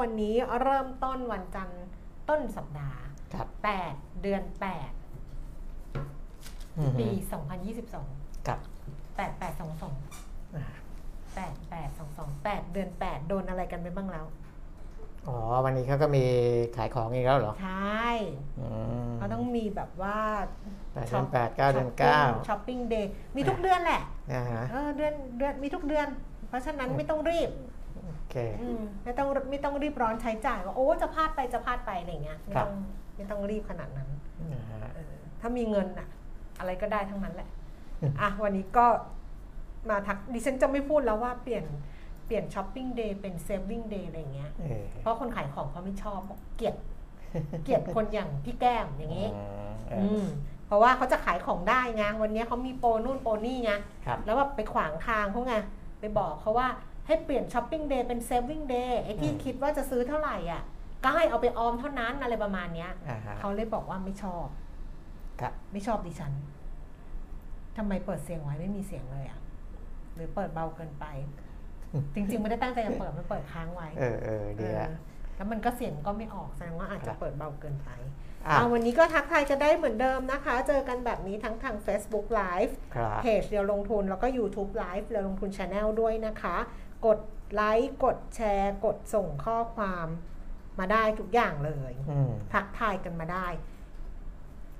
วันนี้เริ่มต้นวันจันทร์ต้นสัปดาห์ครับ 8 เดือนอือ8ฮึปี 2022 ครับ 8822 8822 8 เดือน 8 โดนอะไรกันไปบ้างแล้ว อ๋อ วันนี้เขาก็มีขายของอีกแล้วเหรอ ใช่อืมเขาต้องมีแบบว่าแปดเดือนแปดเก้าเดือนเก้าช้อปปิ้งเดย์มีทุกเดือนแหละอ่าฮะเออเดือนเดือนมีทุกเดือน เพราะฉะนั้นไม่ต้องรีบ โอเค อืมไม่ต้องไม่ต้องรีบร้อนใช้จ่ายว่าโอ้จะพลาดไปจะพลาดไปอะไรอย่างเงี้ยไม่ครับ ต้องไม่ต้องรีบขนาดนั้นอ่าฮะ เออถ้ามีเงินอะอะไรก็ได้ทั้งนั้นแหละอืม อะวันนี้ก็มาทักดิฉันจะไม่พูดแล้วว่าเปลี่ยนเปลี่ยน shopping day เป็น saving day อะไรอย่างเงี้ย เออเพราะคนขายของเขาไม่ชอบบอกเกลียดเกลียดคนอย่างพี่แก้มอย่างงี้อืมเออือมเพราะว่าเขาจะขายของได้ไงวันนี้เขามีโปรนู่นโปรนี่ไงครับ แล้วแบบไปขวางทางเขาไงไปบอกเขาว่า ให้เปลี่ยน shopping day เป็น saving day ไอ้ที่อืมคิดว่าจะซื้อเท่าไหร่อะก็ให้เอาไปออมเท่านั้นอะไรประมาณเนี้ยอ่าฮะเขาเลยบอกว่าไม่ชอบครับไม่ชอบดิฉันทำไมเปิดเสียงไว้ไม่มีเสียงเลยอะหรือเปิดเบาเกินไป จริง ๆ ไม่ได้ตั้งใจจะเปิดมันเปิดค้างไว้ เออเออดีละเออแล้วมันก็เสียงก็ไม่ออกแสดงว่าอาจจะรับเปิดเบาเกินไปอะเอาวันนี้ก็ทักทายจะได้เหมือนเดิมนะคะ เจอกันแบบนี้ทั้งทาง Facebook Live ครับเพจเรียวลงทุนแล้วก็ YouTube Live เรียวลงทุน Channel ด้วยนะคะ กดไลค์กดแชร์ กดส่งข้อความมาได้ทุกอย่างเลยอืมทักทายกันมาได้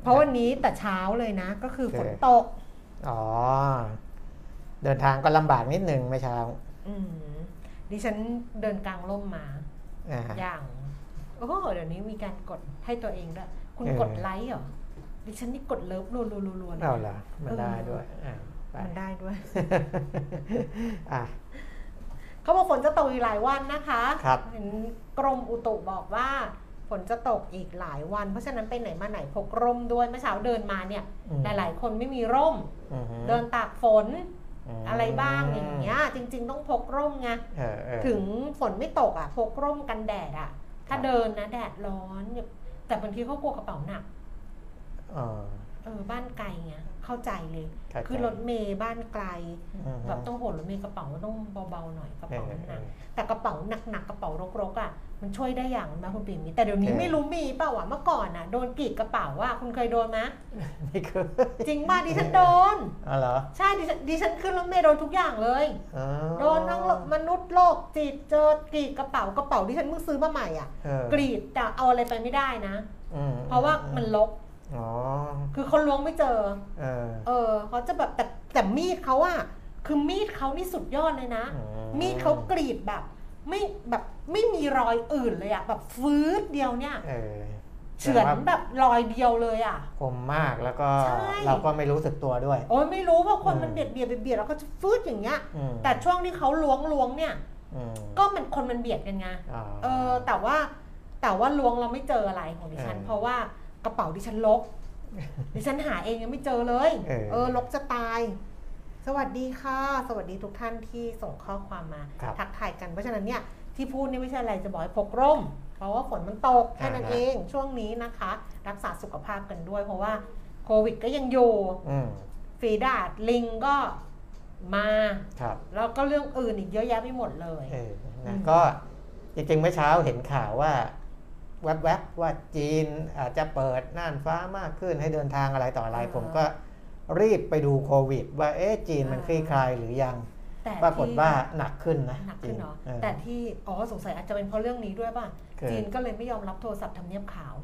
เพราะวันนี้แต่เช้าเลยนะ ก็คือโอเคฝนตก อ๋อ เดินทางก็ลำบากนิดนึงเมื่อเช้าอืมดิฉันเดินกลางร่มมาอ่าฮะอย่างโอ้โหเดี๋ยวนี้มีการกดให้ตัวเองด้วยคุณเออกดไลค์เหรอดิฉันนี่กดเลิฟรัวๆๆๆเลยเอาล่ะมันเออได้ด้วยอ่าไปมันได้ด้วย อะ เขาบอกฝนจะตกอีกหลายวันนะคะครับ เห็นกรมอุตุบอกว่าฝนจะตกอีกหลายวัน เพราะฉะนั้นไปไหนมาไหนพกร่มด้วยเมื่อเช้าเดินมาเนี่ย อืม หลายๆ คนไม่มีร่ม อือฮึเดินตากฝนมอะไรบ้างอย่างเงี้ยจริง ๆ ต้องพกร่มไงเออเออ ถึงฝนไม่ตกอะพกร่มกันแดดอะ ถ้าครับ เดินนะแดดร้อนเนี่ยแต่บางทีเขากลัวกระเป๋าหนัก เออ เออบ้านไกลไงเข้าใจเลยเข้าใจคือรถเมย์บ้านไกล อือฮึ แบบต้องโหนรถเมย์กระเป๋าต้องเบาๆหน่อยกระเอเป๋าอมันหเอนักอแต่กระเป๋าหนักๆกระเป๋ารกๆอะมันช่วยได้อย่างนะคุณปิ่มมีแต่เดี๋ยวนี้เออ ไม่รู้มีเปล่าอะเมื่อก่อนอะโดนกรีดกระเป๋าอะคุณเคยโดนไหมไม่เคยจริงป่ะดิฉันโดน อ๋อเหรอใช่ดิฉันดิฉันขึ้นรถเมย์โดนทุกอย่างเลย อ๋อโดนทั้งมนุษย์โลกจิตเจอกรีดกระเป๋ากระเป๋าที่ฉันเพิ่งซื้อมาใหม่อะ เออกรีดแต่เอาอะไรไปไม่ได้นะ อืมเพราะว่ามันลก อ๋อ คือเขาล้วงไม่เจอ เออ เออเขาจะแบบแต่แต่มีดเขาอะคือมีดเขานี่สุดยอดเลยนะ อืมีดเขากรีดแบบ ไม่แบบไม่มีรอยอื่นเลยอะแบบฟืดเดียวเนี่ย เออเฉือนแบบรอยเดียวเลยอะ คมมากแล้วก็ใช่ เราก็ไม่รู้สึกตัวด้วย โอ้ยไม่รู้ว่าคนอืมมันเบียดเบียดเบียดเบียดแล้วก็จะฟืดอย่างเงี้ย อืมแต่ช่วงที่เขาล้วงล้วงเนี่ย อืมก็มันคนมันเบียดกันไงอ๋อเออแต่ว่าแต่ว่าล้วงเราไม่เจออะไรของดิฉัน เออเพราะว่า กระเป๋าดิฉันลกดิฉันหาเองยังไม่เจอเลย เออ เออลกจะตาย สวัสดีค่ะ สวัสดีทุกท่านที่ส่งข้อความมา ครับ ทักทายกัน เพราะฉะนั้นเนี่ยที่พูดนี่ไม่ใช่อะไรจะบอกให้พกร่ม เพราะว่าฝนมันตกแค่นั้นอ่าฮะเองช่วงนี้นะคะ รักษาสุขภาพกันด้วย เพราะว่าโควิดก็ยังอยู่อืมฝีดาดลิงก็มา ครับ แล้วก็เรื่องอื่นอีกเยอะแยะไปหมดเลย เอออืนะมก็จริงๆเมื่อเช้าเห็นข่าวว่า แวบๆว่าจีนอาจจะเปิดน่านฟ้ามากขึ้นให้เดินทางอะไรต่ออะไร ผมก็รีบไปดูโควิด ว่าเอ๊ะจีนมันคลี่คลายหรือยังแต่ปรากฏที่ว่าหนักขึ้นนะหนักขึ้นเนาะจีออแต่ที่อ๋อสงสัยอาจจะเป็นเพราะเรื่องนี้ด้วยป่ะคือจีนก็เลยไม่ยอมรับโทรศัพท์ทำเนียบขาว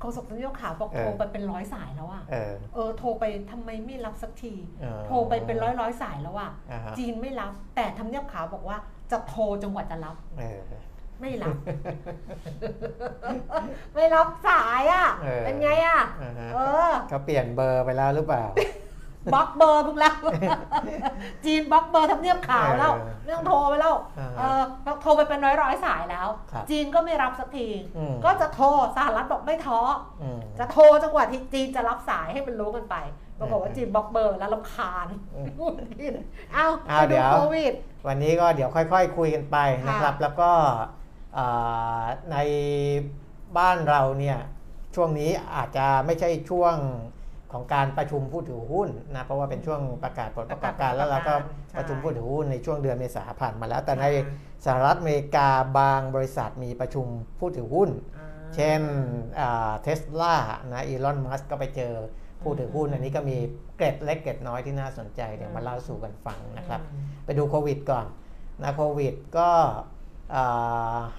โฆษกทำเนียบขาวบอกเออโทรไปเป็นร้อยสายแล้วอะเออเออโทรไปทำไมไม่รับสักทีเออโทรไปเป็นร้อยร้อยๆสายแล้วอะอ่าฮะจีนไม่รับ แต่ทำเนียบขาวบอกว่าจะโทรจนกว่าจะรับเออ ไม่รับ ไม่รับสายอะเออ เป็นไงอะอ่าฮะเออเขาเปลี่ยนเบอร์ไปแล้วหรือเปล่า บล็อกเบอร์มึงแล้ว จีนบล็อกเบอร์ทำเนียบขาวแล้วเออไม่ต้องโทรไปแล้วอ่าเออโทรไปเป็นร้อยร้อยๆสายแล้ว ครับจีนก็ไม่รับสักที อืม ก็จะโทรสหรัฐบอกไม่ท้อ อืม จะโทรจังหวะที่จีนจะรับสายให้มันรู้กันไปปรากฏว่าเออจีนบล็อกเบอร์แล้วลำคาญอืมเอ้าเอาไปเดี๋ดูยว โควิด วันนี้ก็เดี๋ยวค่อย ๆ คุยกันไปนะครับ แล้วก็อ่า ในบ้านเราเนี่ยช่วงนี้อาจจะไม่ใช่ช่วงของการประชุมผู้ถือหุ้นนะเพราะว่าเป็นช่วงประกาศผลประกอบการแล้วเราก็ใช่ประชุมผู้ถือหุ้นในช่วงเดือนเมษาผ่านมาแล้ว แต่ในอ่าสหรัฐอเมริกาบางบริษัทมีประชุมผู้ถือหุ้นอ่าเช่นเทสลานะอีลอนมัสก็ไปเจอผู้ถือหุ้นอันนี้ก็มีเกร็ดเล็กเกร็ดน้อยที่น่าสนใจเดี๋ยวมาเล่าสู่กันฟังนะครับ ไปดูโควิดก่อนนะโควิดก็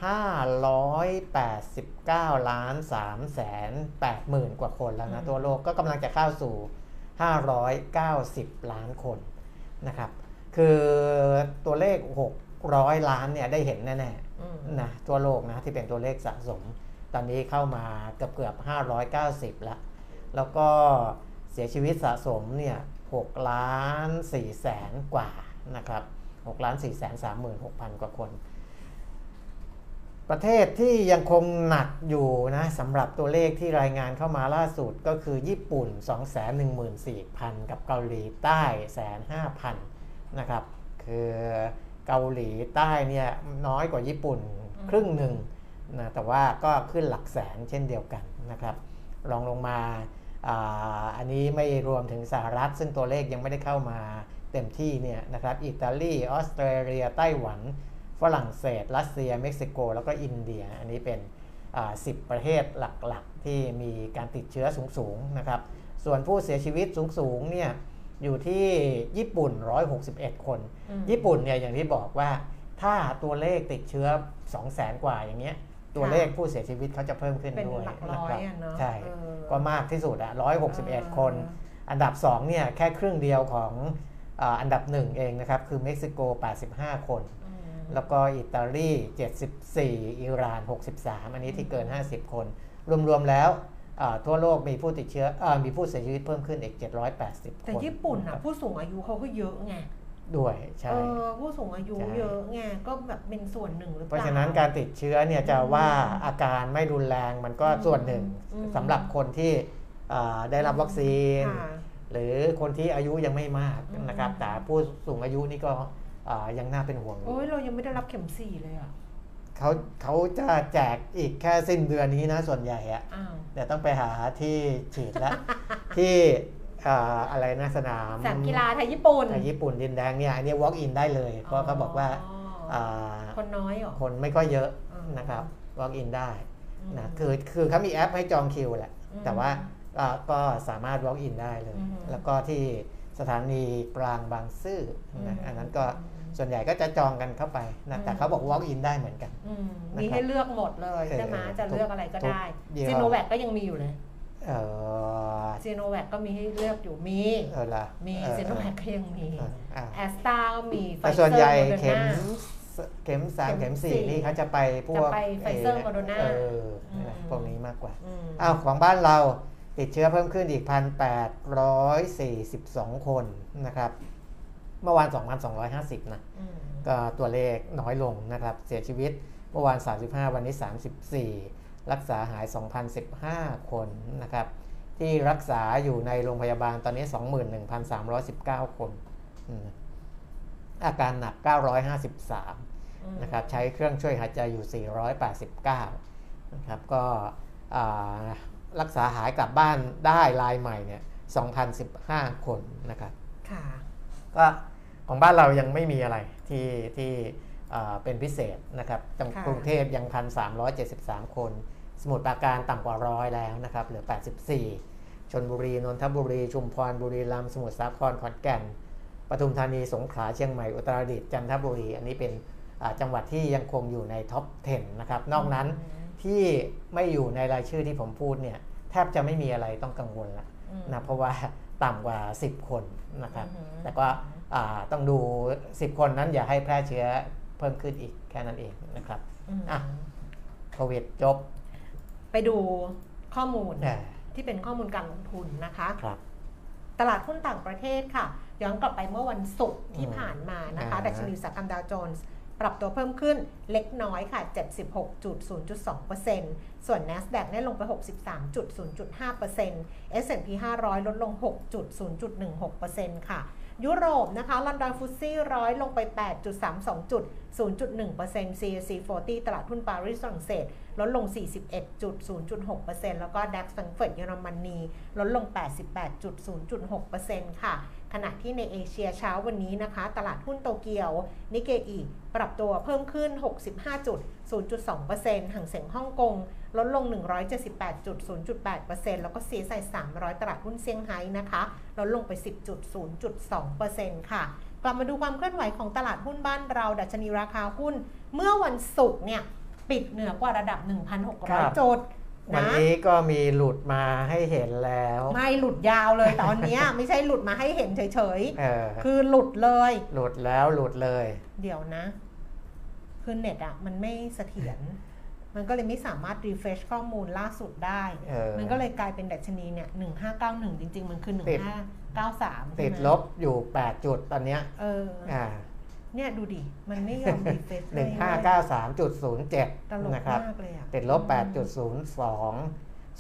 ห้าร้อยแปดสิบเก้าล้านสามแสนแปดหมื่นกว่าคนแล้วนะอืมตัวโลกก็กำลังจะเข้าสู่ 590 ล้านคนนะครับ คือตัวเลข 600 ล้านเนี่ยได้เห็นแน่อืมๆนะทั่วโลกนะที่เป็นตัวเลขสะสม ตอนนี้เข้ามาเกือบเกือบ590 แล้ว แล้วก็เสียชีวิตสะสมเนี่ย6ล้าน4แสนกว่านะครับ6ล้าน4แสน36,000 กว่าคน ประเทศที่ยังคงหนักอยู่นะสำหรับตัวเลขที่รายงานเข้ามาล่าสุดก็คือญี่ปุ่น 214,000 กับเกาหลีใต้แสน5,000นะครับคือเกาหลีใต้เนี่ยน้อยกว่าญี่ปุ่นครึ่งหนึ่งนะแต่ว่าก็ขึ้นหลักแสนเช่นเดียวกันนะครับรองลงมาอาอันนี้ไม่รวมถึงสหรัฐ ซึ่งตัวเลขยังไม่ได้เข้ามาเต็มที่เนี่ยนะครับอิตาลีออสเตรเลียไต้หวัน ฝรั่งเศส รัสเซีย เม็กซิโก แล้วก็อินเดีย อันนี้เป็นอ่า10 ประเทศหลักๆ ที่มีการติดเชื้อสูงๆนะครับ ส่วนผู้เสียชีวิตสูงๆเนี่ยอยู่ที่ญี่ปุ่น 161 คนอืมญี่ปุ่นเนี่ยอย่างที่บอกว่าถ้าตัวเลขติดเชื้อ 200,000 กว่าอย่างเงี้ยตัวเลขผู้เสียชีวิตเขาจะเพิ่มขึ้นเป็นด้วยหลักนะร้อคยรับอะเนาะใช่เออก็มากที่สุดอะ161 คนเอออันดับ2เนี่ยแค่ครึ่งเดียวของอาอันดับ1เองนะครับ คือเม็กซิโก 85 คนอืม แล้วก็อิตาลี 74 อิหร่าน 63 อันนี้ที่เกิน 50 คน รวม ๆ แล้วอ่าทั่วโลกมีผู้ติดเชื้ออามีผู้เสียชีวิตเพิ่มขึ้นอีก 780 คน แต่ญี่ปุ่นคอะรับผู้สูงอายุเขาก็เยอะไงด้วยใช่เออผู้สูงอายุใช่เยอะไงก็แบบเป็นส่วนหนึ่งหรือเปเพล่าราะฉะนั้นการติดเชื้อเนี่ยจะว่าอาการไม่รุนแรงมันก็อืมส่วนหนึ่งอืมสำหรับคนที่อ่าได้รับวัคซีนค่ะหรือคนที่อายุยังไม่มากอืมนะครับแต่ผู้สูงอายุนี่ก็อ่า ยังน่าเป็นห่วงอยู่โอ้ยเรายังไม่ได้รับเข็มสี่เลยอะเขาเขาจะแจกอีกแค่สิ้นเดือนนี้นะส่วนใหญ่อะอ้าวเดี๋ยวต้องไปหาที่ฉีดแล้วที่อ่าอะไรนะสนามสนามกีฬาไทยญี่ปุ่นไทยญี่ปุ่นดินแดงเนี่ยอันนี้ walk in ได้เลย เพราะเขาบอกว่าอ๋อาคนน้อยเหรอคนไม่ค่อยเยอะอืมนะครับ walk in ได้มนะคือคือเขามีแอปให้จองคิวแหละอืมแต่ว่าอ่าก็สามารถ walk in ได้เลยอืมแล้วก็ที่สถานีกลางบางซื่อนะอืมอันนั้นก็ ส่วนใหญ่ก็จะจองกันเข้าไปนะแต่อืมเขาบอก walk in ได้เหมือนกันอืมนะครับมีให้เลือกหมดเลยเออใช่ไหมจะเลือกอะไรก็ได้ทุกยี่ห้อซีโนแวคก็ยังมีอยู่เลยเออซีโนแวคก็มีให้เลือกอยู่มีเออละมีเออซีโนแวคก็ยังมีเอออะแอสตาก็มีไฟแต่เซอร์ส่วนใหญ่โมดอร์เข็มนาเข็มสามเข็เข็มมสี่สี่นี่เขาจะไปพวกจะไป Pfizer เอ่อ Moderna เอออืมพวกนี้มากกว่าอืมอ้าวของบ้านเราติดเชื้อเพิ่มขึ้นอีก 1,842 คนนะครับ เมื่อวาน 2,250 นะอืมก็ตัวเลขน้อยลงนะครับ เสียชีวิตเมื่อวาน 35 วันนี้ 34 รักษาหาย 2,015 คนนะครับ ที่รักษาอยู่ในโรงพยาบาลตอนนี้ 21,319 คนอืมอาการหนัก 953อืมนะครับ ใช้เครื่องช่วยหายใจอยู่ 489 นะครับ ก็อ่ารักษาหายกลับบ้านได้รายใหม่เนี่ย 2,015 คนนะครับ ค่ะ ก็ ของบ้านเรายังไม่มีอะไรที่ที่เอ่อเป็นพิเศษนะครับจังค่ะกรุงเทพยัง 1,373 คน สมุทรปราการต่ำกว่าร้อยแล้วนะครับ เหลือ 84 ชนบุรี นนทบุรี ชุมพร บุรีรัมย์ สมุทรสาคร ขอนแก่น ปทุมธานี สงขลา เชียงใหม่ อุตรดิตถ์ จันทบุรี อันนี้เป็นอ่าจังหวัดที่ยังคงอยู่ในท็อป 10 นะครับ นอกนั้นที่ไม่อยู่ในรายชื่อที่ผมพูดเนี่ยแทบจะไม่มีอะไรต้องกังวลละอืมนะ เพราะว่า ต่ำกว่า 10 คนนะครับอือหือแต่ก็อ่าต้องดู 10 คนนั้นอย่าให้แพร่เชื้อเพิ่มขึ้นอีกแค่นั้นเองนะครับอืมอะโควิดจบ ไปดูข้อมูลเอ่อที่เป็นข้อมูลการลงทุนนะคะครับตลาดหุ้นต่างประเทศค่ะ ย้อนกลับไปเมื่อวันศุกร์ที่อืมผ่านมานะคะอ่าดัชนีอุตสาหกรรมดาวโจนส์ปรับตัวเพิ่มขึ้นเล็กน้อยค่ะ 76.0.2% ส่วน NASDAQ เนี่ยลงไป 63.0.5% S&P 500 ลดลง 6.0.16%ค่ะ ยุโรปนะคะ ลอนดอนฟุตซี่ร้อยลงไป 8.32จุด0.1% CAC 40 ตลาดหุ้นปารีสฝรั่งเศส ลดลง 41.0.6%แล้วก็ DAX แฟรงเฟิร์ตเยอรมนี ลดลง 88.0.6%ค่ะ ขณะที่ในเอเชียเช้าวันนี้นะคะ ตลาดหุ้นโตเกียว นิเกอีปรับตัวเพิ่มขึ้น 65.0.2%ห่างเสียงฮ่องกง ลดลง 178.0.8%แล้วก็ CSI 300 ตลาดหุ้นเซี่ยงไฮ้นะคะลดลงไป 10.0.2%ค่ะ กลับมาดูความเคลื่อนไหวของตลาดหุ้นบ้านเรา ดัชนีราคาหุ้น เมื่อวันศุกร์เนี่ยปิดเหนือกว่าระดับครับ1,600 จุดวันนะนี้ก็มีหลุดมาให้เห็นแล้ว ไม่หลุดยาวเลยตอนเนี้ยไม่ใช่หลุดมาให้เห็นเฉยเออๆคือหลุดเลย หลุดแล้วหลุดเลย เดี๋ยวนะ คือเน็ตอะมันไม่เสถียร มันก็เลยไม่สามารถ refresh ข้อมูลล่าสุดได้เออมันก็เลยกลายเป็นดัชนีเนี่ย1591จริง ๆ มันคือติด1593ติดใช่ไหมลบอยู่8จุดตอนเนี้ยเอออ่าเนี่ยดูดิ มันไม่ยอมรีเฟรชหนึ่งห้าเก้าสามจุดศูนย์เจ็ดตลกนะครับมากเลยอะติดลบแปดจุดศูนย์สอง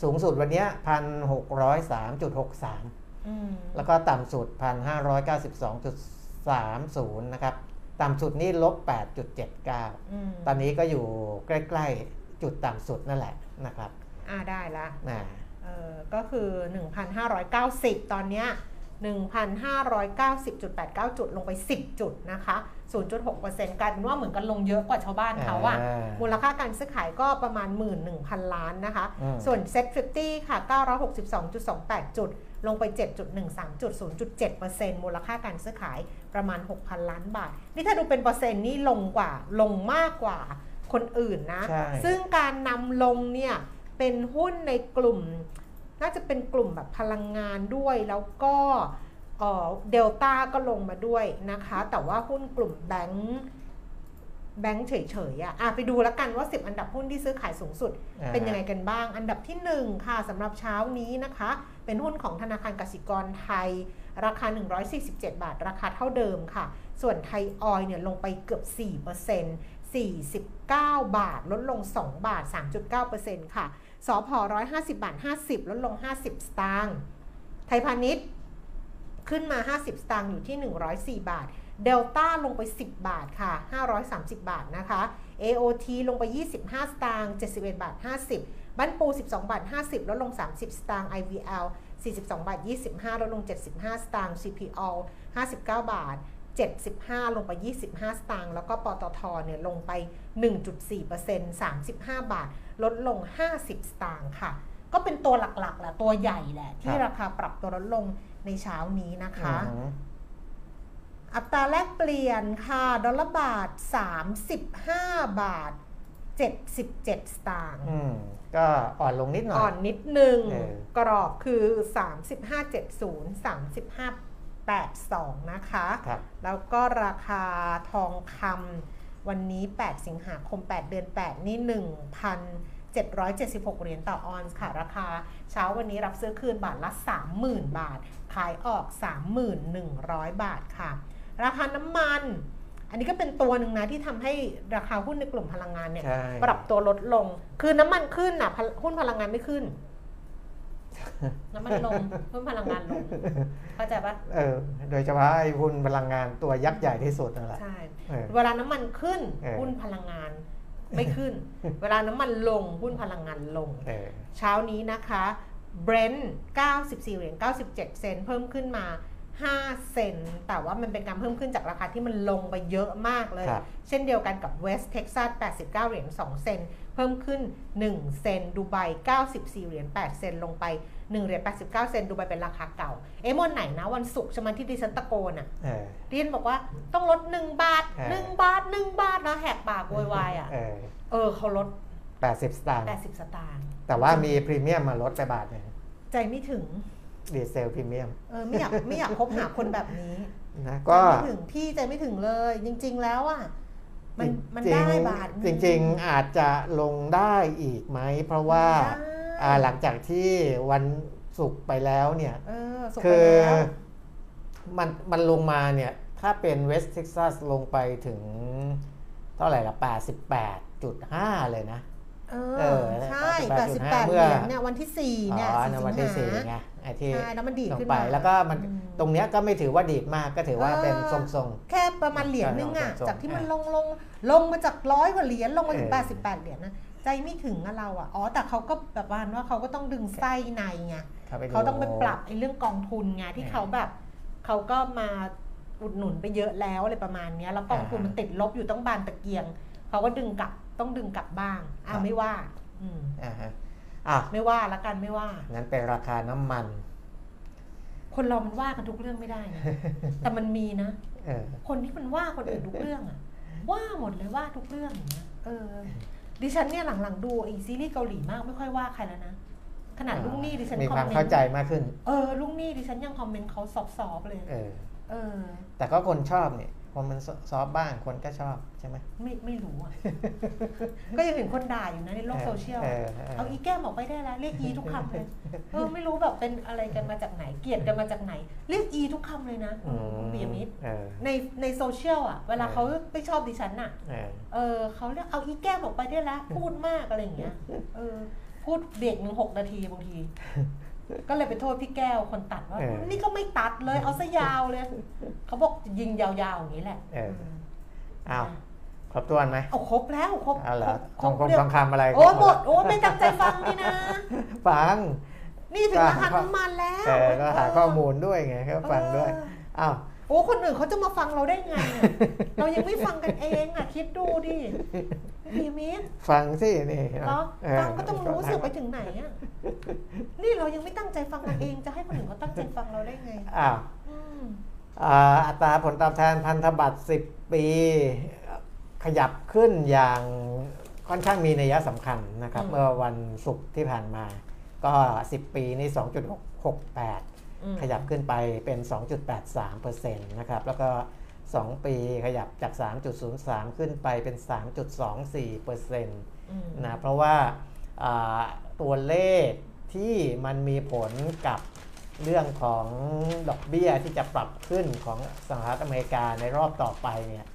สูงสุดวันเนี้พันหกร้อยสามจุดหกสามอืมแล้วก็ต่ำสุดพันห้าร้อยเก้าสิบสองจุดสามศูนย์นะครับ ต่ำสุดนี่ลบแปดจุดเจ็ดเก้าอืมตอนนี้ก็อยู่ใกล้ ๆ จุดต่ำสุดนั่นแหละนะครับอ่าได้ละอ่าเออก็คือ 1,590 ตอนเนี้ย1,590.89 จุดลงไป 10 จุดนะคะ 0.6%กลายเป็นว่าเหมือนกันลงเยอะกว่าชาวบ้านเขาอะอ่ามูลค่าการซื้อขายก็ประมาณ 11,000 ล้านนะคะอืมส่วน Set 50 ค่ะ 962.28 จุด ลงไป 7.13 จุด 0.7%มูลค่าการซื้อขายประมาณ 6,000 ล้านบาท นี่ถ้าดูเป็นเปอร์เซ็นต์นี่ลงกว่าลงมากกว่า คนอื่นนะ ใช่ ซึ่งการนำลงเนี่ยเป็นหุ้นในกลุ่ม น่าจะเป็นกลุ่มแบบพลังงานด้วยแล้วก็เดลต้าก็ลงมาด้วยนะคะ แต่ว่าหุ้นกลุ่มแบงค์แบงค์เฉยๆอะอะไปดูแล้วกันว่า 10 อันดับหุ้นที่ซื้อขายสูงสุด อ่า เป็นยังไงกันบ้าง อันดับที่1 ค่ะสำหรับเช้านี้นะคะ เป็นหุ้นของธนาคารกสิกรไทย ราคา 147 บาท ราคาเท่าเดิมค่ะ ส่วนไทยออยล์เนี่ยลงไปเกือบ 4% 49 บาท ลดลง 2 บาท 3.9%ค่ะ สอพอ150 บาท 50 ลดลง 50 สตางค์ ไทยพาณิชย์ขึ้นมา 50 สตางค์อยู่ที่ 104 บาท เดลต้าลงไป 10 บาทค่ะ 530 บาทนะคะ AOT ลงไป 25 สตางค์ 71 บาท 50บ้านปู 12 บาท 50 ลดลง 30 สตางค์ IVL 42 บาท 25 ลดลง 75 สตางค์ CPO 59 บาท 75 ลงไป 25 สตางค์ แล้วก็ปตทเนี่ยลงไป 1.4% 35 บาท ลดลง 50 สตางค์ค่ะ ก็เป็นตัวหลักๆแหละตัวใหญ่แหละ ที่ครับราคาปรับตัวลดลงในเช้านี้นะคะอืมอัตราแลกเปลี่ยนค่ะ ดอลลาร์บาท 35 บาท 77 สตางค์อืมก็อ่อนลงนิดหน่อย อ่อนนิดนึงเออกรอบคือ 3570 3582 นะคะครับแล้วก็ราคาทองคำวันนี้ 8 สิงหาคม 8 เดือน 8 นี่ 1,776 เหรียญต่อออนซ์ค่ะ ราคาเช้าวันนี้รับซื้อคืนบาทละ 30,000 บาท ขายออก 3,100 บาทค่ะ ราคาน้ำมันอันนี้ก็เป็นตัวหนึ่งนะที่ทำให้ราคาหุ้นในกลุ่มพลังงานเนี่ยใช่ปรับตัวลดลง คือน้ำมันขึ้นนะพลหุ้นพลังงานไม่ขึ้น น้ำมันลงหุ้นพลังงานลงเข้าใจปะเออ โดยเฉพาะไอ้หุ้นพลังงานตัวยักษ์ใหญ่ที่สุดนั่นแหละใช่เออเวลาน้ำมันขึ้นเออหุ้นพลังงานไม่ขึ้น เวลาน้ำมันลงหุ้นพลังงานลงเออเช้านี้นะคะ Brent 94เหรียญ97 เซนต์เพิ่มขึ้นมา 5 เซนต์แต่ว่ามันเป็นการเพิ่มขึ้นจากราคาที่มันลงไปเยอะมากเลยครับเช่นเดียวกันกับ West Texas 89 เหรียญ2เซนต์ เพิ่มขึ้น 1 เซนต์ดูไบ94 เหรียญ8เซนต์ลงไป 1 เหรียญ89 เซนต์ดูไบเป็นราคาเก่า เอ๊ะวันไหนนะ วันศุกร์ใช่ไหมที่ดิฉันตะโกนอะเออเรียนบอกว่าต้องลด 1 บาทเออ1บาท 1 บาทนะแหกปากโวยวายอะเออเออเขาลดแปดสิบสตางค์80 สตางค์แต่ว่ามีพรีเมียมมาลดไปบาทหนึ่งใจไม่ถึงดีเซลพรีเมียมเออไม่อยากไม่อยากคบหาคนแบบนี้นะใจก็ไม่ถึงพี่ใจไม่ถึงเลย จริง ๆ แล้วอะ มันมันจริงได้ๆบาทหนึ่จริง ๆ อาจจะลงได้อีกไหม เพราะว่าได้อ่าหลังจากที่วันศุกร์ไปแล้วเนี่ยเออสุกคืไปอแล้วมันมันลงมาเนี่ยถ้าเป็นเวสต์เท็กซัสลงไปถึงเท่าไหร่ละ88.5 เลยนะ เอเอออใช่88.5 88เมื่เหอรียญเนี่ยวันที่สี่อ๋เนี่ยอสี่ในสิวันงที่หาสี่ไงไอ้ที่ใช่แล้วมันดีดลงขึ้นไปมาแล้วก็มันอืมตรงเนี้ยก็ไม่ถือว่าดีดมากก็ถือว่าเออเป็นทรงแค่ประมาณเหรียญนึงอะส่งๆจากที่มันอะลงลงลงมาจากร้อยกว่าเหรียญลงมาถึงเออ88เหรียญนะใจไม่ถึงอะเราอะ อ๋อ แต่เขาก็แบบว่าว่าเขาก็ต้องดึงไส้ในไงๆเข้าไปดูเขาต้องไปปรับไอ้เรื่องกองทุนไงที่เออเขาแบบเขาก็มาอุดหนุนไปเยอะแล้วอะไรประมาณเนี้ยแล้วกองทุนอ่ามัมันติดลบอยู่ต้องบานตะเกียง เขาก็ดึงกลับ ต้องดึงกลับบ้างครัอ่าบไม่ว่าอืมอ่าฮะอะไม่ว่าละกันไม่ว่า งั้นเป็นราคาน้ำมัน คนเรามันว่ากันทุกเรื่องไม่ได้นะแต่มันมีนะเออคนที่มันว่าคนอื่นทุกเรื่องอะว่าหมดเลยว่าทุกเรื่องอย่างเงี้ยเออ ดิฉันเนี่ยหลังๆดูไอ้ซีรีส์เกาหลีมากไม่ค่อยว่าใครแล้วนะขนาดลุงนี่ดิฉันมีคอความมเมนเข้าใจต์มากขึ้น เออลุงนี่ดิฉันยังคอมเมนต์เขาซอฟๆเลย เออ เออ แต่ก็คนชอบเนี่ย พอมันซอฟต์บ้างคนก็ชอบใช่ไหมไม่ไม่รู้อะ ก็ยังเห็นคนด่าอยู่นะในโลกโซเชียลเออะอเออเอาอีแก้มออกไปได้แล้ว เรียกอีทุกคำเลยเออไม่รู้แบบเป็นอะไรกันมาจากไหน เกลียดกันมาจากไหน เรียกอีทุกคำเลยนะอืมคุณปิยมิตรเออในในโซเชียลอะ เวลาเขาไม่ชอบดิฉันอะเออเออเขาเรียกเอาอีแก้มออกไปได้แล้ว พูดมากอะไรอย่างเงี้ยเออพูดเบรกหนึ่งหกนาทีบางที ก็เลยไปโทษพี่แก้วคนตัดว่า เออ นี่ก็ไม่ตัดเลยเอาซะยาวเลย เขาบอกยิงยาวๆอย่างนี้แหละเอออ้าวครบถ้วนไหมเอาครบแล้วครบเอาเหรอทครองบคงเรียบทองคำอะไรโอ้หมดโอ้ไม่ตั้งใจฟังนี่นะ ฟัง นี่ถึงราคาก็น้ำมันแล้ว เออก็หาข้อมูลด้วยไงก็ฟังด้วยเอออ้าวโอ้คนอื่นเขาจะมาฟังเราได้ไงอะเรายังไม่ฟังกันเองอะ คิดดูดิพีมิตรฟังสินี่เนาะเออฟังก็ต้องรู้สึกไปถึงไหนอะนี่เรายังไม่ตั้งใจฟังกันเอง จะให้คนอื่นเขาตั้งใจฟังเราได้ไงอ้าวอืมอ่าอัตราผลตอบแทนพันธบัตร 10 ปี ขยับขึ้นอย่างค่อนข้างมีนัยสำคัญนะครับอืมเมื่อวันศุกร์ที่ผ่านมา ก็ 10 ปีนี่2.68อืม ขยับขึ้นไปเป็น 2.83%นะครับแล้วก็ 2 ปีขยับจาก 3.03 ขึ้นไปเป็น 3.24%นอืมะเพราะว่าอ่าตัวเลขที่มันมีผลกับเรื่องของดอกเบี้ยที่จะปรับขึ้นของสหรัฐอเมริกาในรอบต่อไปเนี่ย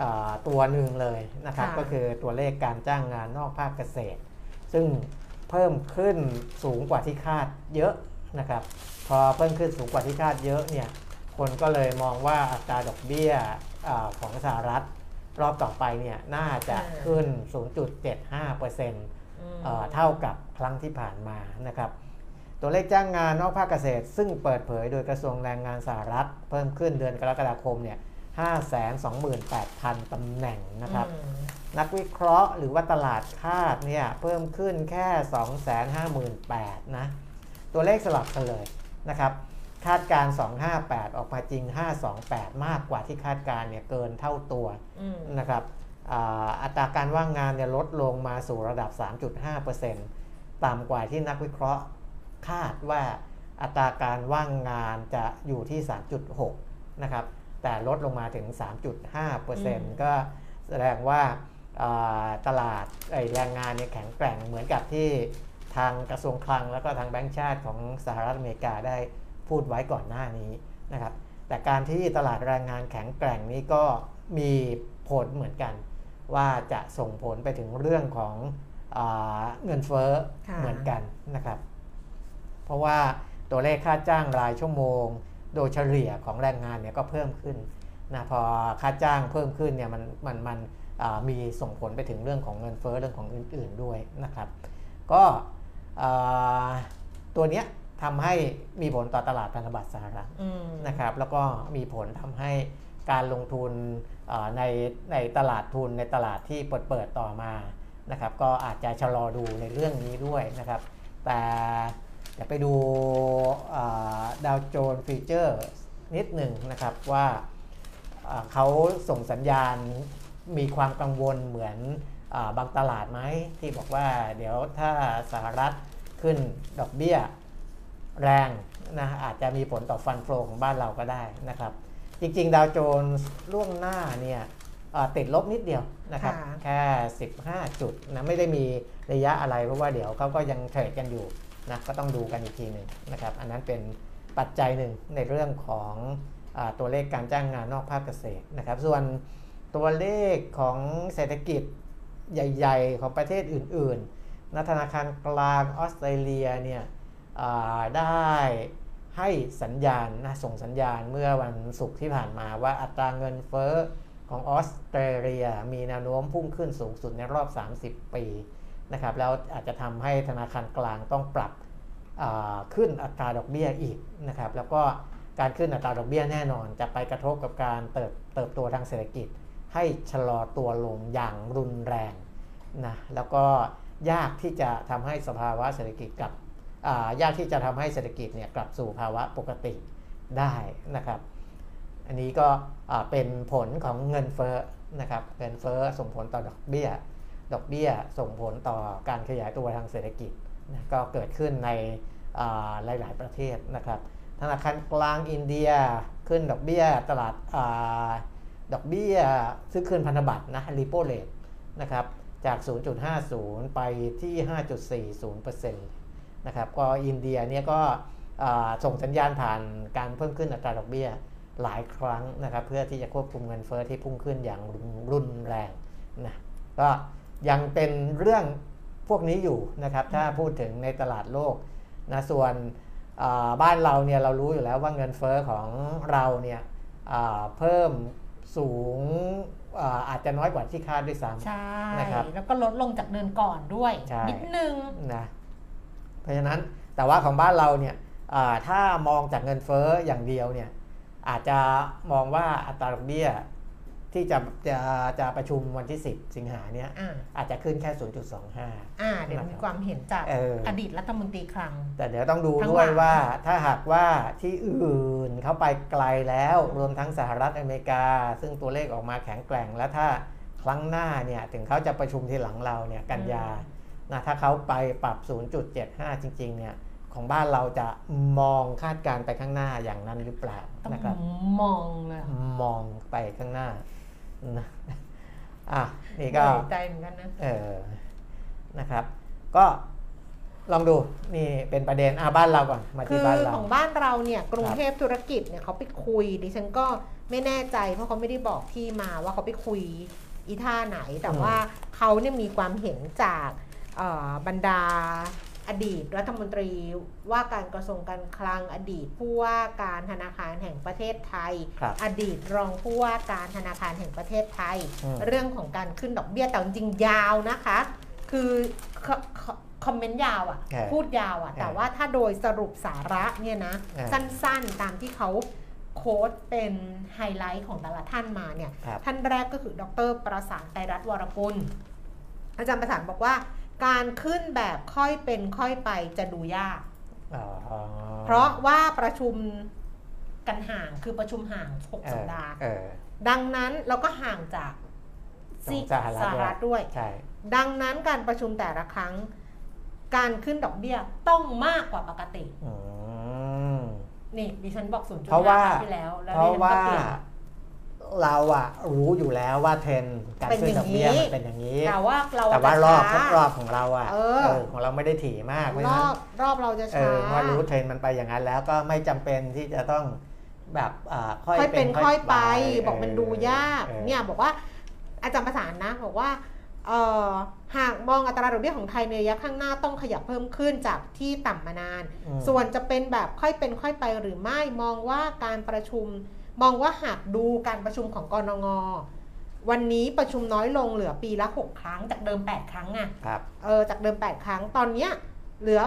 อ่าตัวหนึ่งเลยนะครับค่ะก็คือตัวเลขการจ้างงานนอกภาคเกษตร ซึ่งเพิ่มขึ้นสูงกว่าที่คาดเยอะนะครับ พอเพิ่มขึ้นสูงกว่าที่คาดเยอะเนี่ยคนก็เลยมองว่าอัตราดอกเบี้ยอาของสหรัฐ รอบต่อไปเนี่ยน่าจะขึ้น 0.75%เอืมอ่อเท่ากับครั้งที่ผ่านมานะครับตัวเลขจ้างงานนอกภาคเกษตร ซึ่งเปิดเผยโดยกระทรวงแรงงานสหรัฐ เพิ่มขึ้นเดือนกรกฎาคมเนี่ย528,000 ตำแหน่งนะครับอืมนักวิเคราะห์หรือว่าตลาดคาดเนี่ยเพิ่มขึ้นแค่ 258,000นะ ตัวเลขสลับกันเลย นะครับคาดการณ์258 ออกมาจริง 528 มากกว่าที่คาดการณ์เนี่ยเกินเท่าตัวอืมนะครับอ่าอัตราการว่างงานเนี่ยลดลงมาสู่ระดับ 3.5%ต่ำกว่าที่นักวิเคราะห์คาดว่าอัตราการว่างงานจะอยู่ที่ 3.6 นะครับ แต่ลดลงมาถึง 3.5%ก็แสดงว่าอ่าตลาดเอ่ยแรงงานเนี่ยแข็งแกร่งเหมือนกับที่ ทางกระทรวงคลังแล้วก็ทางแบงก์ชาติของสหรัฐอเมริกาได้พูดไว้ก่อนหน้านี้นะครับ แต่การที่ตลาดแรงงานแข็งแกร่งนี้ก็มีผลเหมือนกัน ว่าจะส่งผลไปถึงเรื่องของอาเงินเฟ้อค่ะเหมือนกันนะครับ เพราะว่าตัวเลขค่าจ้างรายชั่วโมง โดยเฉลี่ยของแรงงานเนี่ยก็เพิ่มขึ้นนะพอค่าจ้างเพิ่มขึ้นเนี่ยมันมันมันอ่ามีส่งผลไปถึงเรื่องของเงินเฟ้อเรื่องของอื่น ๆด้วยนะครับ ก็อ่า ตัวเนี้ยทำให้มีผลต่อตลาดพันธบัตรสหรัฐอืมนะครับ แล้วก็มีผลทำให้การลงทุนเอ่อในในตลาดทุนในตลาดที่เปิดเปิดต่อมานะครับ ก็อาจจะชะลอดูในเรื่องนี้ด้วยนะครับ แต่เดี๋ยวไปดูดาวโจนส์ฟีเจอร์นิดหนึ่งนะครับว่าเอ่อเขาส่งสัญญาณมีความกังวลเหมือนอาบางตลาดไหมที่บอกว่าเดี๋ยวถ้าสหรัฐ ขึ้นดอกเบี้ยแรงนะอาจจะมีผลต่อฟันโฟลของบ้านเราก็ได้นะครับ จริง ๆ ดาวโจนส์ล่วงหน้าเนี่ยเอ่อติดลบนิดเดียวนะครับค่ะแค่ 15 จุดนะไม่ได้มีระยะอะไรเพราะว่าเดี๋ยวเขาก็ยังเทรดกันอยู่นะก็ต้องดูกันอีกทีหนึ่งนะครับ อันนั้นเป็นปัจจัยหนึ่งในเรื่องของอาตัวเลขการจ้างงานนอกภาคเกษตรนะครับ ส่วนตัวเลขของเศรษฐกิจใหญ่ ๆ ของประเทศอื่น ๆ นธนาคารกลางออสเตรเลียเนี่ยได้ให้สัญญาณนะส่งสัญญาณเมื่อวันศุกร์ที่ผ่านมาว่าอัตราเงินเฟ้อของออสเตรเลียมีแนวโน้มพุ่งขึ้นสูงสุดในรอบ 30 ปีนะครับแล้วอาจจะทำให้ธนาคารกลางต้องปรับขึ้นอัตราดอกเบี้ยอีกนะครับแล้วก็การขึ้นอัตราดอกเบี้ยแน่นอน จะไปกระทบกับการเติบเติบโตทางเศรษฐกิจ ให้ชะลอตัวลงอย่างรุนแรงนะแล้วก็ ยากที่จะทำให้สภาวะเศรษฐกิจกลับยากที่จะทำให้เศรษฐกิจเนี่ยกลับสู่ภาวะปกติได้นะครับ อันนี้ก็เป็นผลของเงินเฟ้อนะครับ เงินเฟ้อส่งผลต่อดอกเบี้ย ดอกเบี้ยส่งผลต่อการขยายตัวทางเศรษฐกิจนะก็เกิดขึ้นในหลาย ๆ ประเทศนะครับ ธนาคารกลางอินเดียขึ้นดอกเบี้ยตลาดอาดอกเบี้ยซื้อคืนพันธบัตรนะ repo rate นะครับ จาก 0.50 ไปที่ 5.40%นะครับก็อินเดียเนี่ยก็ส่งสัญญาณผ่านการเพิ่มขึ้นอัตราดอกเบี้ยหลายครั้งนะครับ เพื่อที่จะควบคุมเงินเฟ้อที่พุ่งขึ้นอย่างรุนแรงนะก็ยังเป็นเรื่องพวกนี้อยู่นะครับ ถ้าพูดถึงในตลาดโลกนะส่วนบ้านเราเนี่ยเรารู้อยู่แล้วว่าเงินเฟ้อของเราเนี่ยเพิ่มสูง อ่าอาจจะน้อยกว่าที่คาดด้วยซ้ำใช่นะครับแล้วก็ลดลงจากเดือนก่อนด้วยใช่นิดนึงนะเพราะฉะนั้นแต่ว่าของบ้านเราเนี่ยอ่าถ้ามองจากเงินเฟ้ออย่างเดียวเนี่ยอาจจะมองว่าอัตราดอกเบี้ย ที่จะจะจะประชุมวันที่ 10 สิงหาเนี่ยอ่าอาจจะขึ้นแค่ 0.25อ่าเดี๋ยวมีความเห็นจากเอออดีตรัฐมนตรีคลัง แต่เดี๋ยวต้องดูทั้งด้วยหลายว่าถ้าหากว่าที่อื่นเขาไปไกลแล้ว รวมทั้งสหรัฐอเมริกา ซึ่งตัวเลขออกมาแข็งแกร่ง แล้วถ้าครั้งหน้าเนี่ยถึงเขาจะประชุมทีหลังเราเนี่ยกันยานะถ้าเขาไปปรับ 0.75 จริงๆเนี่ยของบ้านเราจะมองคาดการณ์ไปข้างหน้าอย่างนั้นหรือเปล่าต้องนะครับ มองเลยมองไปข้างหน้านะ อะนี่ก็เหนื่อยใจเหมือนกันนะเออนะครับ ก็ลองดูนี่เป็นประเด็นอะบ้านเราก่อนมาคืที่อบ้านเราของบ้านเราเนี่ยกรุงเทพธุรกิจเนี่ยเขาไปคุยดิฉันก็ไม่แน่ใจ เพราะเขาไม่ได้บอกที่มาว่าเขาไปคุยอีท่าไหน แต่อืมว่าเขาเนี่ยมีความเห็นจากเอ่อบรรดา อดีตรัฐมนตรีว่าการกระทรวงการคลังอดีตผู้ว่าการธนาคารแห่งประเทศไทย ครับอดีตรองผู้ว่าการธนาคารแห่งประเทศไทย อืม เรื่องของการขึ้นดอกเบี้ยแต่จริงๆยาวนะคะ คือคคคอมเมนต์ยาวอะเออพูดยาวอะเออแต่ว่าถ้าโดยสรุปสาระเนี่ยนะ เออสั้นๆตามที่เขาโค้ดเป็นไฮไลท์ของแต่ละท่านมาเนี่ย ครับ ท่านแรกก็คือดรประสานไตรรัตน์วรกุล อาจารย์ประสานบอกว่า การขึ้นแบบค่อยเป็นค่อยไปจะดูยากอ๋อเพราะว่าประชุมกันห่างคือประชุมห่างเอ6สัปอดาห์เออดังนั้นเราก็ห่างจากซีกสหรัฐสหรัฐด้วยใช่ดังนั้นการประชุมแต่ละครั้ง การขึ้นดอกเบี้ยต้องมากกว่าปกติอืมนี่ดิฉันบอก0.5เพราะว่าครั้งที่แล้ว แล้วเพราะดิฉันว่าก็ เปลี่ยนเราอะรู้อยู่แล้วว่าเทรนด์การเป็นขึ้นดอกเบี้ยอย่างนี้มันเป็นอย่างนี้ แต่ว่าเราแต่ว่ารอบจะช้รอบของเราอะเออของเราไม่ได้ถี่มากเพราะรฉะอนั้นบรอบเราจะเอช้าอเมื่อรู้เทรนด์มันไปอย่างนั้นแล้วก็ไม่จำเป็นที่จะต้องแบบอ่าค่อยค่อยเป็นค่อยไป บอกมันดูยากออเนี่ยบอกว่าอาจารย์ประสานนะบอกว่าเอ่อหากมองอัตราดอกเบี้ยของไทยในระยะข้างหน้าต้องขยับเพิ่มขึ้นจากที่ต่ำมานานอืมส่วนจะเป็นแบบค่อยเป็นค่อยไปหรือไม่มองว่าการประชุม มองว่าหากดูการประชุมของกรงงวันนี้ประชุมน้อยลงเหลือปีละ 6 ครั้งจากเดิม 8 ครั้งอะครับเออจากเดิม 8 ครั้งตอนเนี้ยเหลือ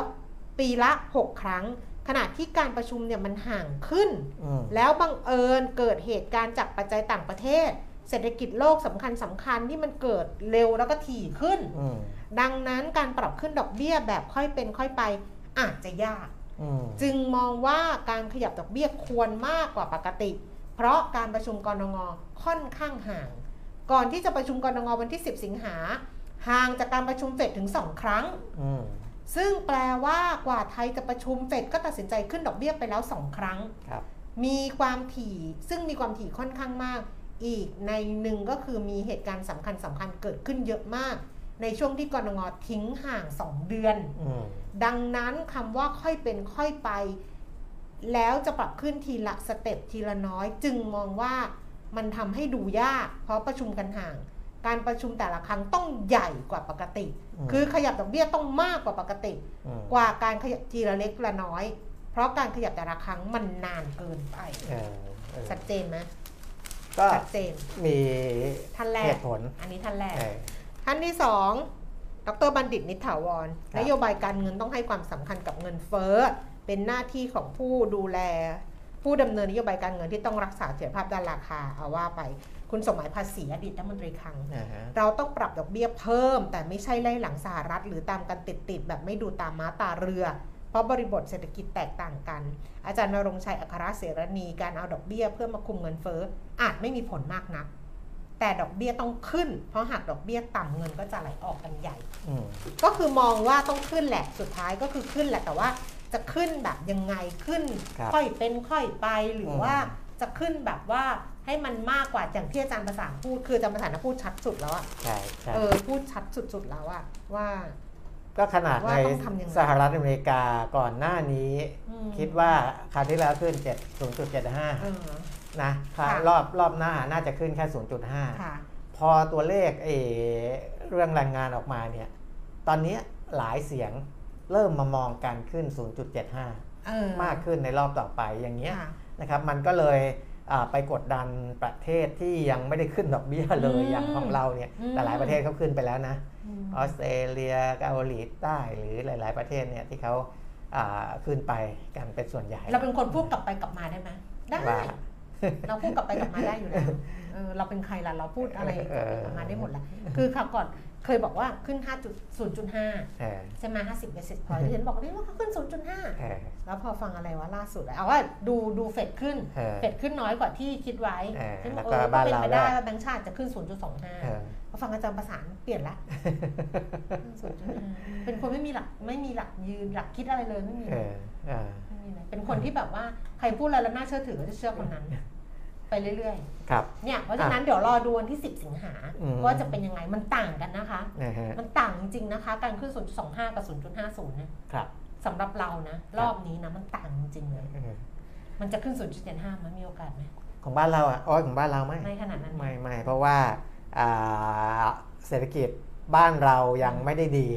ปีละ 6 ครั้ง ขณะที่การประชุมเนี่ยมันห่างขึ้นอืมแล้วบังเอิญเกิดเหตุการณ์จากปัจจัยต่างประเทศ เศรษฐกิจโลกสำคัญสำคัญที่มันเกิดเร็วแล้วก็ถี่ขึ้นอืมดังนั้นการปรับขึ้นดอกเบี้ยแบบค่อยเป็นค่อยไปอาจจะยากอืมจึงมองว่าการขยับดอกเบี้ยควรมากกว่าปกติ เพราะการประชุมกรงงค่อนข้างห่าง ก่อนที่จะประชุมกรงงวันที่ 10 สิงหาห่างจากการประชุมเฟดถึง 2 ครั้งอืมซึ่งแปลว่ากว่าไทยจะประชุมเฟดก็ตัดสินใจขึ้นดอกเบี้ยไปแล้ว 2 ครั้งครับมีความถี่ซึ่งมีความถี่ค่อนข้างมาก อีกในหนึ่งก็คือมีเหตุการณ์สำคัญสำคัญเกิดขึ้นเยอะมาก ในช่วงที่กรงงทิ้งห่าง 2 เดือนอืมดังนั้นคำว่าค่อยเป็นค่อยไป แล้วจะปรับขึ้นทีละสเต็ปทีละน้อย จึงมองว่ามันทำให้ดูยาก เพราะประชุมกันห่าง การประชุมแต่ละครั้งต้องใหญ่กว่าปกติอืมคือขยับดอกเบี้ยต้องมากกว่าปกติอืมกว่าการขยับทีละเล็กละน้อย เพราะการขยับแต่ละครั้งมันนานเกินไปเออเออชัดเจนไหมก็ชัดเจนมีท่านแรเหกตุผล อันนี้ท่านแรกเออท่านที่สองดรบัณฑิตนิถาวรครับนโยบายการเงินต้องให้ความสำคัญกับเงินเฟ้อ เป็นหน้าที่ของผู้ดูแล ผู้ดำเนินนโยบายการเงินที่ต้องรักษาเสถียรภาพด้านราคาเอาว่าไป คุณสมหมายภาษีอดีตรัฐมนตรีคลังอ่าฮะเราต้องปรับดอกเบี้ยเพิ่ม แต่ไม่ใช่ไล่หลังสหรัฐ หรือตามกันติดๆแบบไม่ดูตามม้าตาเรือ เพราะบริบทเศรษฐกิจแตกต่างกัน อาจารย์นรงค์ชัยอัครเสรณีการเอาดอกเบี้ยเพื่อมาคุมเงินเฟ้ออาจไม่มีผลมากนักแต่ดอกเบี้ยต้องขึ้น เพราะหากดอกเบี้ยต่ำเงินก็จะไหลออกกันใหญ่อืมก็คือมองว่าต้องขึ้นแหละ สุดท้ายก็คือขึ้นแหละ แต่ว่า จะขึ้นแบบยังไงขึ้น ครับค่อยเป็นค่อยไปหรือม ว่าจะขึ้นแบบว่าให้มันมากกว่าอย่างที่อาจารย์ประสานพูดคืออาจารย์ประสานนะพูดชัดสุดแล้วอะใช่ใช่เออพูดชัดสุดๆแล้วอะว่า ก็ขนาดว่าในต้องทำยังไง สหรัฐอเมริกาก่อนหน้านี้ อืมคิดว่าคราวที่แล้วขึ้น7 0.75เออนะค่ะ รอบรอบหน้าน่าจะขึ้นแค่ 0.5 ค่ะ พอตัวเลขเออเรื่องแรงงานออกมาเนี่ย ตอนนี้หลายเสียง เริ่มมามองการขึ้น 0.75เออมากขึ้นในรอบต่อไปอย่างเงี้ยค่ะนะครับมันก็เลยอ่าไปกดดันประเทศที่ยังไม่ได้ขึ้นดอกเบี้ยเลยอืมอย่างของเราเนี่ยอืมแต่หลายประเทศเขาขึ้นไปแล้วนะอืมออสเตรเลียเกาหลีใต้หรือหลาย ๆประเทศเนี่ยที่เขาอ่าขึ้นไปกันเป็นส่วนใหญ่ เราเป็นคนพูดกลับไปกลับมาได้ไหมได้ว่าเราพูดกลับไปกลับมาได้อยู่แล้วเออเราเป็นใครล่ะเราพูดอะไรกลับไปกลับมาได้หมดแหละคือคราวก่อน เคยบอกว่าขึ้น 5.0.5เออใช่ไหม50 basis point ที่ฉันบอกนี่ว่าเขาขึ้น 0.5เออแล้วพอฟังอะไรวะล่าสุดอะเอาว่าดูดูเฟดขึ้นเออเฟดขึ้นน้อยกว่าที่คิดไว้เออฉันบอกแล้วเอก็อก็บ้านเป็นเราไปได้ด้วยว่าแบงก์ชาติจะขึ้นเออ0.25พอฟังอาจารย์ประสานเปลี่ยนละ0.5เป็นคนไม่มีหลักไม่มีหลักยืนหลักคิดอะไรเลยไม่มีเออเออไม่มีเลยเป็นคนที่แบบว่าใครพูดอะไรแล้วน่าเชื่อถือก็จะเชื่อคนนั้น ไปเรื่อยครับ ๆ เนี่ย เพราะฉะนั้นเดี๋ยวรอดูวันที่ 10 สิงหาอืม ว่าจะเป็นยังไง มันต่างกันนะคะ นะฮะมันต่างจริงๆนะคะ การขึ้น 0.25 กับ 0.50เนี่ยครับสำหรับเรานะ รอบนี้นะ มันต่างจริงๆเลย เออมันจะขึ้น 0.75 มันมีโอกาสไหม ของบ้านเราอะอ้อยของบ้านเราไม่ไม่ขนาดนั้นไม่ไม่เพราะว่าอ่าเศรษฐกิจบ้านเรายังไม่ได้ดี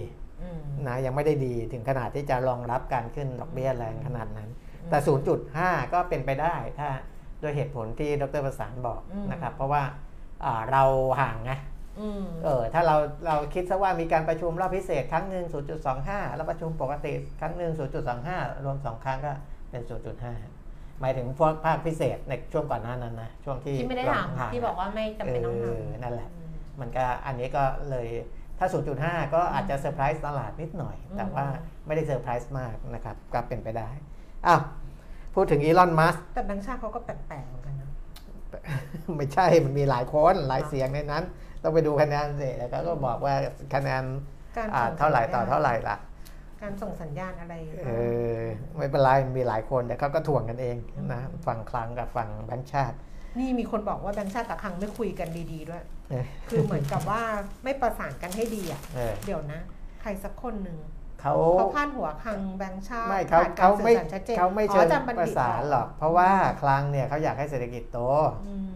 อืมนะยังไม่ได้ดีถึงขนาดที่จะรองรับการขึ้นดอกเบี้ยแรงขนาดนั้นอืมแต่ 0.5 ก็เป็นไปได้ถ้า ด้วยเหตุผลที่ดรประสานบอกอืมนะครับ เพราะว่าอ่าเราห่างไงอืมเออถ้าเราเราคิดซะว่ามีการประชุมรอบพิเศษครั้งหนึ่ง0.25 แล้วประชุมปกติครั้งหนึ่ง0.25 รวม 2 ครั้งก็เป็น 0.5 หมายถึงพวกภาคพิเศษในช่วงก่อนหน้านั้นนะช่วงที่ที่ไม่ได้ถามห่งๆที่บอกว่าไม่จำเป็นต้องทเออนั่นแหละำอืมมันก็อันนี้ก็เลยถ้า 0.5 ก็อาจจะเซอร์ไพรส์ตลาดนิดหน่อยอืมแต่ว่าไม่ได้เซอร์ไพรส์มากนะครับก็เป็นไปได้อ้าว พูดถึงอีลอนมัสก์แต่แบงค์ชาติเขาก็แปลกๆเหมือนกันนะไม่ใช่มันมีหลายคนหลายเสียงในนั้น ต้องไปดูคะแนนสิแล้วก็บอกว่าคะแนนการอ่าส่งเท่าไหร่ต่อสัญญณเท่าไหร่ล่ะ การส่งสัญญาณอะไรเออไม่เป็นไรมีหลายคนแต่เขาก็ถ่วงกันเองนะฝั่งคลังกับฝั่งแบงค์ชาติ นี่มีคนบอกว่าแบงค์ชาติกับคลังไม่คุยกันดีๆด้วยเออคือเหมือนกับว่าไม่ประสานกันให้ดีอะเออเดี๋ยวนะ ใครสักคนหนึ่ง เขาเขาพาดหัวคลังแบงค์ชาติไม่เขาผ่นกเขาสื่อไม่สรชัดจนเขาไม่อ๋อเชิงอจย์บัณประฑิตสานหรอก เพราะว่าคลังเนี่ยเขาอยากให้เศรษฐกิจโตอืม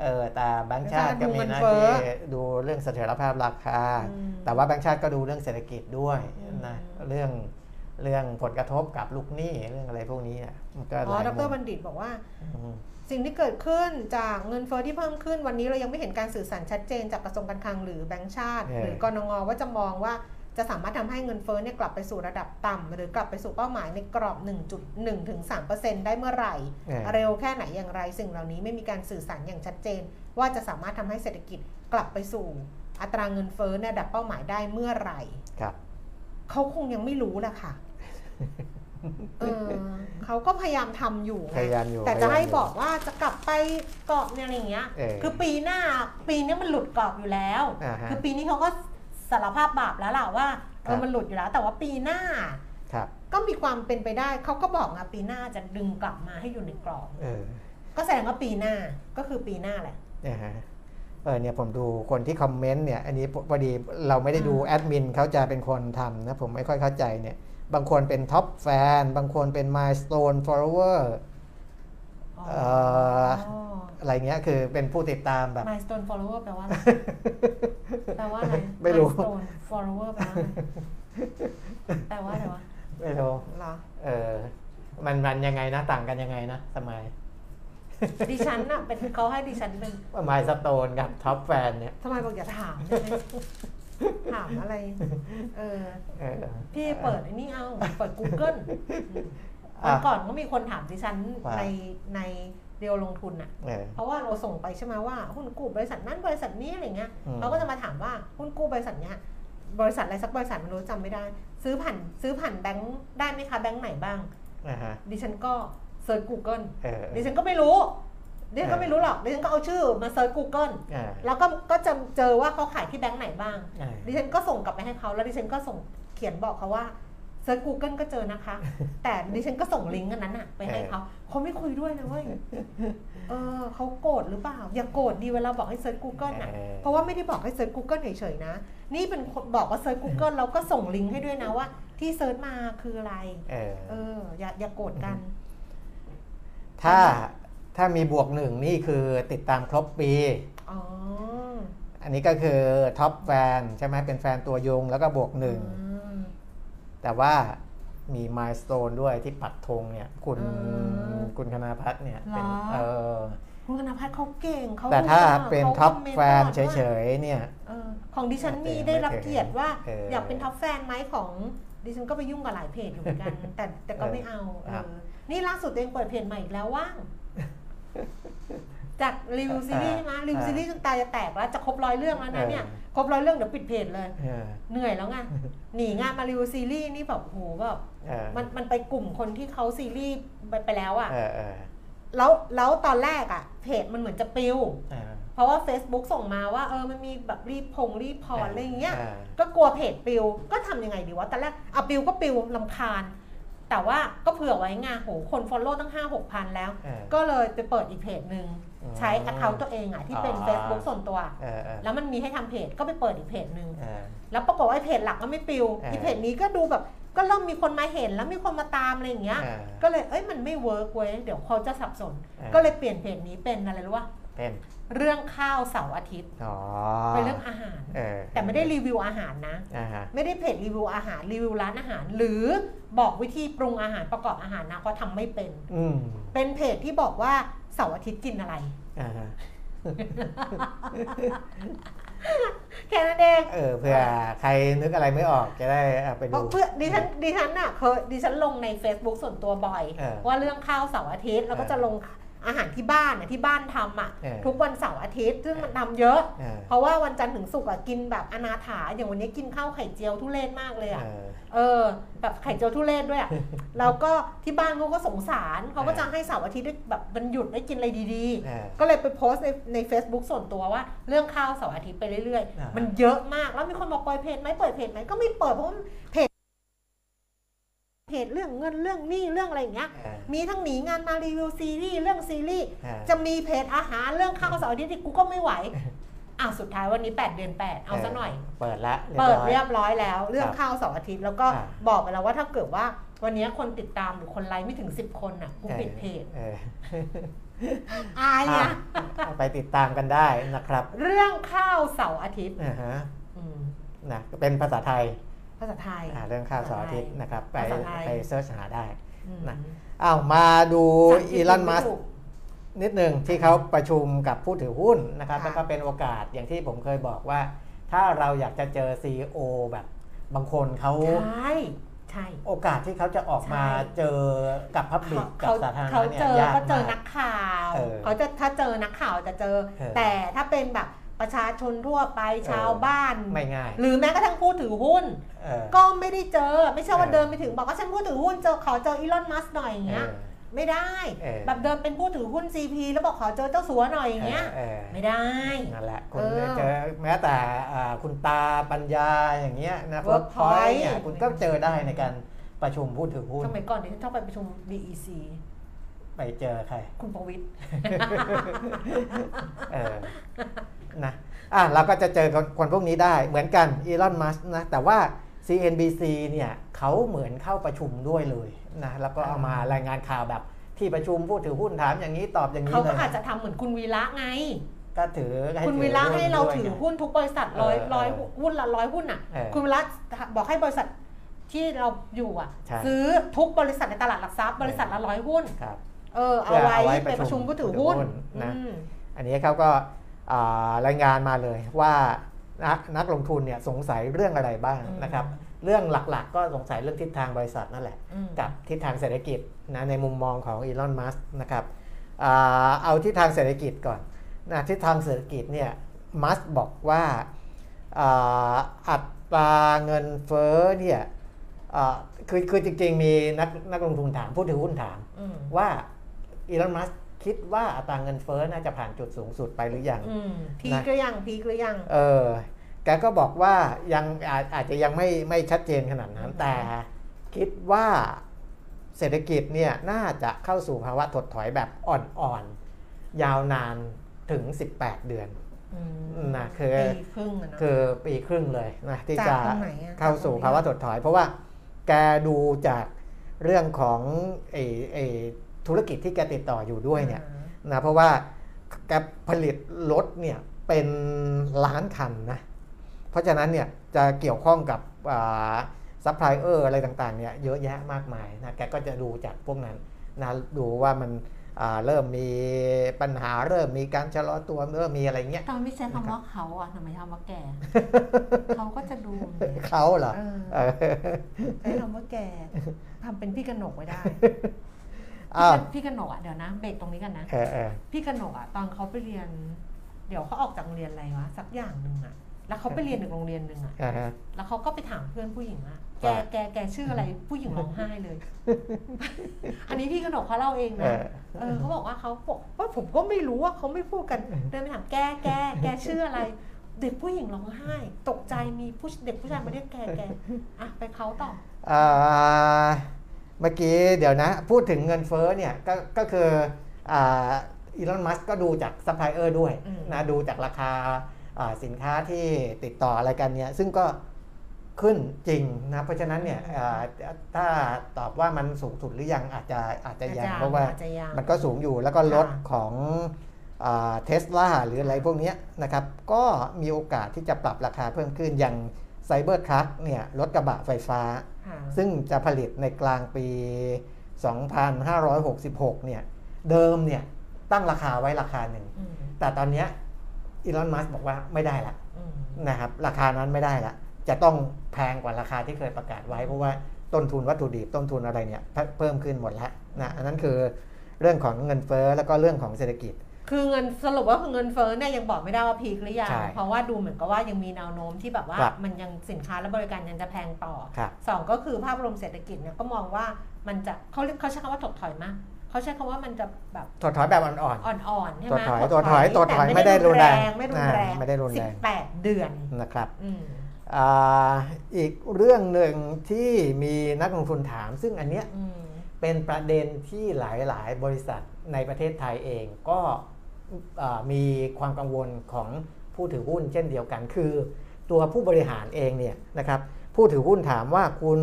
เออแต่แบงก์ชาติแบก็งก์ชาติดูมีเงินหน้าเฟ้อที่ดูเรื่องเสถียรภาพราคาอืมแต่ว่าแบงก์ชาติก็ดูเรื่องเศรษฐกิจด้วยอืมนะเรื่องเรื่องผลกระทบกับลูกหนี้เรื่องอะไรพวกนี้เนี่ยมันก็หอ๋อลายดมุรมบัณฑิตบอกว่าอืมสิ่งที่เกิดขึ้นจากเงินเฟ้อที่เพิ่มขึ้นวันนี้เรายังไม่เห็นการสื่อสารชัดเจนจากกระทรวงการคลังหรือแบงก์ชาติเออหรือกรงว่าจะมองว่า จะสามารถทำให้เงินเฟ้อเนี่ยกลับไปสู่ระดับต่ำหรือกลับไปสู่เป้าหมายในกรอบ 1.1ถึง3%ได้เมื่อไหร่เออเร็วแค่ไหนอย่างไร สิ่งเหล่านี้ไม่มีการสื่อสารอย่างชัดเจน ว่าจะสามารถทำให้เศรษฐกิจกลับไปสู่อัตราเงินเฟ้อในระดับเป้าหมายได้เมื่อไหร่ครับเขาคงยังไม่รู้แหละค่ะเออเขาก็พยายามทำอยู่ไงพยายามอยู่ แต่จะพยายามให้อยู่บอกว่าจะกลับไปเกาะเนี่ยอะไรอย่างเงี้ยเออคือปีหน้าปีนี้มันหลุดกรอบอยู่แล้วอ่าฮะคือปีนี้เขาก็ สารภาพบาปแล้วล่ะว่าเอครัอบมันหลุดอยู่แล้ว แต่ว่าปีหน้าครับก็มีความเป็นไปได้เขาก็บอกนะปีหน้าจะดึงกลับมาให้อยู่ในกรอบเออก็แสดงว่าปีหน้าก็คือปีหน้าแหละเนี่ยฮะเออเนี่ยผมดูคนที่คอมเมนต์เนี่ยอันนี้พอดีเราไม่ได้ดูอืมแอดมินเขาจะเป็นคนทำนะผมไม่ค่อยเข้าใจเนี่ย บางคนเป็น top fan บางคนเป็นม s t o n e follower อ๋อเอ่อ อะไรเงี้ยคือเป็นผู้ติดตามแบบ milestone follower แปลว่าอะไรแปลว่าอะไร ไม่รู้ milestone follower แปลว่าอะไรแปลว่าอะไรวะไม่รู้เหรอเออมันมันยังไงนะ ต่างกันยังไงนะสมัยดิฉันน่ะเป็นเขาให้ดิฉันเป็นม s t o n e กับท็อปแฟนเนี่ยทำไมบอกอย่าถามได้ไหมถามอะไร เออเออพี่เปิดไอ้นี่เอา เปิด Google อะ วันก่อนก็มีคนถามดิฉันว่าในในเดียวลงทุนอะเออเพราะว่าเราส่งไปใช่ไหมว่าหุ้นกู้บริษัทนั้นบริษัทนี้อะไรเงี้ยอืมเขาก็จะมาถามว่าหุ้นกู้บริษัทเนี้ยบริษัทอะไรสักบริษัทไม่รู้จำไม่ได้ ซื้อผ่านซื้อผ่านแบงค์ได้ไหมคะแบงค์ไหนบ้างอ่าฮะดิฉันก็เซิร์ช Google เออดิฉันก็ไม่รู้ดิฉันก็ไม่รู้หรอกดิฉันก็เอาชื่อมา search Google อ่าแล้วก็ก็จะเจอว่าเขาขายที่แบงค์ไหนบ้างอ่าดิฉันก็ส่งกลับไปให้เขาแล้วดิฉันก็ส่งเขียนบอกเขาว่า เซิร์ช Google ก็เจอนะคะ แต่ดิฉันก็ส่งลิงก์อันนั้นอะไปให้เขาเขาไม่คุยด้วยนะเว้ยเออเขาโกรธหรือเปล่า อย่าโกรธดีเวลาบอกให้ search Google อะเออเพราะว่าไม่ได้บอกให้เซิร์ช Google เฉยๆนะ นี่เป็นคนบอกว่าเซิร์ช Google แล้วก็ส่งลิงก์ให้ด้วยนะว่า ที่ search มาคืออะไรเออเออ อย่าอย่าโกรธกัน ถ้าถ้ามีบวกหนึ่งนี่คือติดตามครบปีอ๋ออันนี้ก็คือ top fan ใช่ไหมเป็นแฟนตัวยงแล้วก็บวกหนึ่งอืม แต่ว่ามีม s t o n e ด้วยที่ปักธงเนี่ยคุณอืมคุณคณาพัฒน์เนี่ยเป็นเหรอเออคุณธนพัฒน์เขาเก่งเขาแต่ถ้ารู้อะเป็นขา top comment fan ตลอดเฉว่ายๆเนี่ยเออของดิฉันมีแต่ได้รับไม่ถึงเกียรติว่าเออออยากเป็น top fan ไหมของดิฉันก็ไปยุ่งกับหลายเพจอยู่เหมือนกัน แต่แต่ก็ไม่เอาเอครับอนี่ล่าสุดตัวเองเปิดเพจใหม่อีกแล้วว่าง จากรีวิวซีรีส์ใช่ไหมรีวิวซีรีส์จนตายจะแตกแล้วจะครบร้อยเรื่องแล้วนะเนี่ยครบร้อยเรื่องเดี๋ยวปิดเพจเลยเออเหนื่อยแล้วไงหนีงานมารีวิวซีรีส์นี่แบบโหแบบเออมันมันไปกลุ่มคนที่เขาซีรีส์ไปไปแล้วอะเออเออแล้วแล้วตอนแรกอะเพจมันเหมือนจะปลิวเออเพราะว่า Facebook ส่งมาว่าเออมันมีแบบรีพงรี report อะไรอย่างเงี้ยเออก็กลัวเพจปลิวก็ทำยังไงดีวะตอนแรกเอาปลิวก็ปลิวรำคาญ แต่ว่าก็เผื่อไว้ไงโหคน follow ตั้ง5 6พันแล้วเออก็เลยไปเปิดอีกเพจหนึ่ง อืมใช้ account ตัวเองอะที่เป็นอ๋อ Facebook ส่วนตัวเออเออแล้วมันมีให้ทำเพจก็ไปเปิดอีกเพจหนึ่งเออแล้วปรากฏว่าไอ้เพจหลักก็ไม่ปลิวเออที่เพจนี้ก็ดูแบบก็เริ่มมีคนมาเห็นแล้วมีคนมาตามอะไรอย่างเงี้ยเออก็เลยเอ้ยมันไม่ work เว้ยเดี๋ยวเขาจะสับสนเออก็เลยเปลี่ยนเพจนี้เป็นอะไรรู้ป่ะเป็นเรื่องข้าวเสาร์อาทิตย์อ๋อเป็นเรื่องอาหารเออแต่ไม่ได้รีวิวอาหารนะอ่าฮะไม่ได้เพจรีวิวอาหารรีวิวร้านอาหาร หรือบอกวิธีปรุงอาหารประกอบอาหารนะเพราะทำไม่เป็นอืมเป็นเพจที่บอกว่า เสาร์อาทิตย์กินอะไร อ่าฮะแค่นั้นเองเออเผื่อใครนึกอะไรไม่ออกจะได้เอาไปเพดู ราะเพื่อดิฉันดิฉันน่ะเคยดิฉันลงใน Facebook ส่วนตัวบ่อย เออว่าเรื่องข้าวเสาร์อาทิตย์แล้วก็เออจะลง อาหารที่บ้านน่ะที่บ้านทำอะเออทุกวันเสาร์อาทิตย์ซึ่งมันทำเยอะ เออ เพราะว่าวันจันทร์ถึงศุกร์อะกินแบบอนาถาอย่างวันนี้กินข้าวไข่เจียวทุเรศมากเลยอะเออ เออแบบไข่เจียวทุเรศด้วยอะ แล้วก็ที่บ้านเขาก็สงสารเขาก็จะให้เสาร์อาทิตย์ได้แบบมันหยุดได้กินอะไรดีเออๆ ก็เลยไปโพสต์ในใน Facebook ส่วนตัวว่า เรื่องข้าวเสาร์อาทิตย์ไปเรื่อยอ่าๆ มันเยอะมากแล้วมีคนบอกเปิดเพจไหมเปิดเพจไหมก็ไม่เปิดเพราะว่าเพจ เพจเรื่องเงินเรื่องหนี้เรื่องอะไรอย่างเงี้ยเออมีทั้งหนีงานมารีวิวซีรีส์เรื่องซีรีส์เออจะมีเพจอาหารเรื่องข้าวเสาร์อาทิตย์ที่กูก็ไม่ไหวอะสุดท้ายวันนี้ 8 เดือน 8 เอาซะหน่อย เปิดละเปิดอยเรียบร้อยแล้ว เรื่องครับข้าวเสาร์อาทิตย์แล้วก็อ่าบอกไปแล้วว่าถ้าเกิดว่าวันนี้คนติดตามหรือคนไลค์ไม่ถึง 10 คนน่ะกูปิดเพจเอออายเนี่ยอะไปติดตามกันได้นะครับ เรื่องข้าวเสาร์อาทิตย์อ่าฮะอืมนะเป็นภาษาไทย ภาษาไทยอ่าเรื่องข้าวเสาร์อาทิตย์นะครับไปภาษาไทยไปเซิร์ชหาได้อืมนะอ้าวมาดูภาษาอังกฤษอีลอนมัสถูกนิดหนึ่งที่เขาประชุมกับผู้ถือหุ้นนะครับค่ะแล้วก็เป็นโอกาสอย่างที่ผมเคยบอกว่า ถ้าเราอยากจะเจอ CEO แบบบางคนเขาใช่ใช่โอกาสที่เขาจะออกมาใช่เจอกับพับลิกกับเขาสาธารณะเขาเนี่ยเจอยากก็เจอมานักกข่าวเออเขาจะถ้าเจอนักข่าวจะเจอเออแต่ถ้าเป็นแบบ ประชาชนทั่วไปชาวบ้าน ไม่ง่าย หรือแม้กระทั่งผู้ถือหุ้นเออก็ไม่ได้เจอ ไม่ใช่ว่าเออเดินไปถึงบอกว่าฉันผู้ถือหุ้นเจอขอเจออีลอนมัสก์หน่อยอย่างเงี้ยเออไม่ได้เออแบบเดินเป็นผู้ถือหุ้น CP แล้วบอกขอเจอเจ้าสัวหน่อยอย่างเงี้ยเออไม่ได้นั่นแหละคุณเออเจอแม้แต่อ่าคุณตาปัญญาอย่างเงี้ยนะ Workpoint เนี่ยคุณก็เจอได้ในการประชุมผู้ถือหุ้นสมัยก่อนดิฉันชอบไปประชุม DEC ไปเจอใคร คุณประวิตรเออ นะอะเราก็จะเจอคนคนพวกนี้ได้เหมือนกันอีลอนมัสนะแต่ว่า CNBC เนี่ยเขาเหมือนเข้าประชุมด้วยเลยนะแล้วก็เอามารายงานข่าวแบบที่ประชุมผู้ถือหุ้นถามอย่างนี้ตอบอย่างนี้เขาเลก็ยอาจจะทำเหมือนคุณวีระไง ก็ถือให้คุณถือวีระให้เราด้วยถือไงหุ้นทุกบริษัทร้อยเออร้อยเออหุ้นละร้อยหุ้นอะเออคุณวีระบอกให้บริษัทที่เราอยู่อะใช่ซื้อทุกบริษัทในตลาดหลักทรัพย์บริษัทละร้อยหุ้นครับเออเอาเพื่อไว้เอาไว้ไปประชุมผู้ถือหุ้นผู้ถือหุ้นนะอืมอันนี้เขาก็อ่า รายงานมาเลยว่านักนักลงทุนเนี่ยสงสัยเรื่องอะไรบ้างอืมนะครับ เรื่องหลักๆ ก็สงสัยเรื่องทิศทางบริษัทนั่นแหละอืมกับทิศทางเศรษฐกิจนะในมุมมองของอีลอนมัสนะครับอ่าเอาทิศทางเศรษฐกิจก่อนนะทิศทางเศรษฐกิจเนี่ยมัสบอกว่าอ่าอัตราเงินเฟ้อเนี่ยอ่าคือคือจริงๆมีนักนักลงทุนถามผู้ถือหุ้นถามอืมว่าอีลอนมัส คิดว่าอัตราเงินเฟ้อน่าจะผ่านจุดสูงสุดไปหรือยังอืมพีกหรือยังพีกหรือยัง เออแกก็บอกว่ายังอาจอาจจะยังไม่ไม่ชัดเจนขนาดนั้นอืมแต่ คิดว่าเศรษฐกิจเนี่ยน่าจะเข้าสู่ภาวะถดถอยแบบอ่อนๆ ยาวนานถึง 18 เดือนมนะคือปีครึ่งอะเนาะคือปีครึ่งเลยนะที่จากจะตรงไหนอะเข้าสู่จากตรงไหนภาวะถดถอย เพราะว่าแกดูจากเรื่องของไอ้ไอ้ ธุรกิจที่แกติดต่ออยู่ด้วยเนี่ยอ่านะเพราะว่าแกผลิตรถเนี่ยเป็นล้านคันนะเพราะฉะนั้นเนี่ยจะเกี่ยวข้องกับซัพพลายเออร์อะไรต่างๆเนี่ยเยอะแยะมากมายนะแกก็จะดูจากพวกนั้นนะดูว่ามันอ่าเริ่มมีปัญหาเริ่มมีการชะลอตัวเริ่มมีอะไรเงี้ยทำไมไม่ใช้คำว่าเขาอะทำไมทำว่าแกเขาก็จะดูไงเขาเหรอเออเออใช้คำว่าแกทำเป็นพี่กนกไว้ได้อ้าว พี่กนกอะเดี๋ยวนะเบรกตรงนี้กันนะเออเออพี่กนกอะตอนเขาไปเรียน เดี๋ยวเขาออกจากโรงเรียนอะไรวะสักอย่างหนึ่งอะแล้วเขาไปเรียนอีกโรงเรียนหนึ่งอะอ่าฮะแล้วเขาก็ไปถามเพื่อนผู้หญิงอะแกว่าแกแกชื่ออะไรผู้หญิงร้องไห้เลย อันนี้พี่กนกเขาเล่าเองเอนะอเออเขาบอกว่าเขาบอกว่าผมก็ไม่รู้ว่าเขาไม่พูดกันเดินไปถามแกแกแกชื่ออะไรเด็กผู้หญิงร้องไห้ ตกใจมีผู้เด็กผู้ชายมาเรียกแกแกอะไปเขาต่ออ่า เมื่อกี้เดี๋ยวนะ พูดถึงเงินเฟ้อเนี่ยก็ก็คืออีลอนมัสก์ก็ดูจากซัพพลายเออร์ด้วยอืมนะดูจากราคาอ่าสินค้าที่ติดต่ออะไรกันเนี่ยซึ่งก็ขึ้นจริงนะเพราะฉะนั้นเนี่ยอ่าถ้าตอบว่ามันสูงสุดหรือยังอาจจะอาจจะยังเพราะว่าอจจะยังมันก็สูงอยู่แล้วก็รถค่ะของเทสลาหรืออะไรพวกเนี้ยนะครับก็มีโอกาสที่จะปรับราคาเพิ่มขึ้นอย่างไซ เบอร์ทรัคเนี่ยรถกระบะไฟฟ้าค่ะซึ่งจะผลิตในกลางปี 2566 เนี่ย เดิมเนี่ยตั้งราคาไว้ราคาหนึ่งอืมแต่ตอนเนี้อีลอน มัสบอกว่าไม่ได้ละอืมนะครับ ราคานั้นไม่ได้ละ จะต้องแพงกว่าราคาที่เคยประกาศไว้ เพราะว่าต้นทุนวัตถุดิบต้นทุนอะไรเนี่ยเพิ่มเพิ่มขึ้นหมดแล้วนะ อันนั้นคือเรื่องของเงินเฟ้อแล้วก็เรื่องของเศรษฐกิจ คือเงินสรุปว่าคือเงินเฟ้อเนี่ยยังบอกไม่ได้ว่าพีคหรือยัง ใช่เพราะว่าดูเหมือนกับว่ายังมีแนวโน้มที่แบบว่าครับมันยังสินค้าและบริการยังจะแพงต่อครับ สองก็คือภาพรวมเศรษฐกิจเนี่ยก็มองว่ามันจะเขาเรียกเขาใช้คำว่าถดถอยมากเขาใช้คำว่ามันจะแบบถดถอยแบบอ่อน อ่อนๆใช่ไหมถดถอยถดถอยถดถอยแต่ไม่ได้รุนแรงไม่รุนแรงอ่าไม่ได้รุนแรง สิบแปดเดือน ๆนะครับอืมอ่าอีกเรื่องหนึ่งที่มีนักลงทุนถาม ซึ่งอันเนี้ยอืมเป็นประเด็นที่หลายๆ บริษัทในประเทศไทยเองก็เอ่อ มีความกังวลของผู้ถือหุ้นเช่นเดียวกัน คือตัวผู้บริหารเองเนี่ยนะครับผู้ถือหุ้นถามว่าคุณ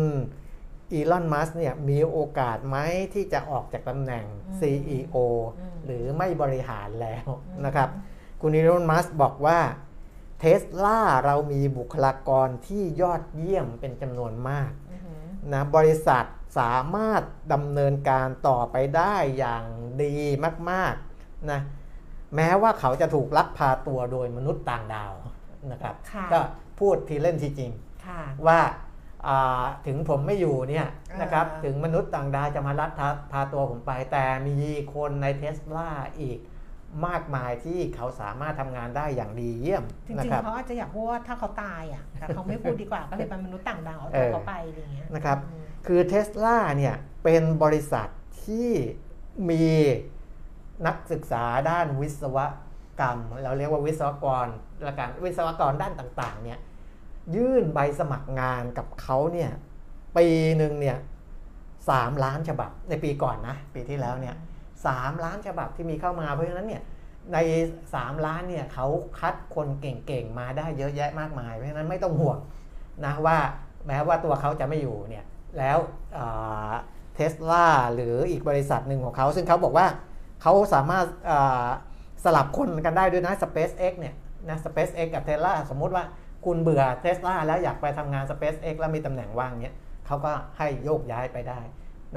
อีลอนมัสเนี่ยมีโอกาสไหมที่จะออกจากตำแหน่งอืม CEO อืมหรือไม่บริหารแล้วอืมนะครับ คุณอีลอนมัสบอกว่าเทสลาเรามีบุคลากรที่ยอดเยี่ยมเป็นจำนวนมากอือหือนะบริษัทสามารถดำเนินการต่อไปได้อย่างดีมาก ๆนะ แม้ว่าเขาจะถูกลักพาตัวโดยมนุษย์ต่างดาวนะครับค่ะก็พูดทีเล่นทีจริงค่ะว่าอ่าถึงผมไม่อยู่เนี่ยอ่านนะครับถึงมนุษย์ต่างดาวจะมาลัดพาพาตัวผมไป แต่มีคนในเทสลาอีกมากมายที่เขาสามารถทำงานได้อย่างดีเยี่ยมจนะริงครัๆบเขาอาจจะอยากพูดว่าถ้าเขาตายอะแต่เขาไม่พูดดีกว่าก็เลยเป็นมนุษย์ต่างดาวเอาเอตัวอเขาไปอะไรอย่างเงี้ยนะครับอืมคือเทสลาเนี่ยเป็นบริษัทที่มี นักศึกษาด้านวิศวกรรม เราเรียกว่าวิศวกรและการวิศวกรด้านต่างๆเนี่ยยื่นใบสมัครงานกับเขาเนี่ยปีหนึ่งเนี่ยสามล้านฉบับในปีก่อนนะปีที่แล้วเนี่ยสามล้านฉบับที่มีเข้ามาเพราะฉะนั้นเนี่ยใน 3 ล้านเนี่ยเขาคัดคนเก่งๆ มาได้เยอะแยะมากมาย เพราะฉะนั้นไม่ต้องห่วงนะว่าแม้ว่าตัวเขาจะไม่อยู่เนี่ยแล้วเทสลาหรืออีกบริษัทหนึ่งของเขา ซึ่งเขาบอกว่า เขาสามารถอ่าสลับคนกันได้ด้วยนะ SpaceX เนี่ยนะ SpaceX กับ Tesla สมมุติว่าคุณเบื่อ Tesla แล้วอยากไปทำงาน SpaceX แล้วมีตำแหน่งว่างเนี่ยเขาก็ให้โยกย้ายไปได้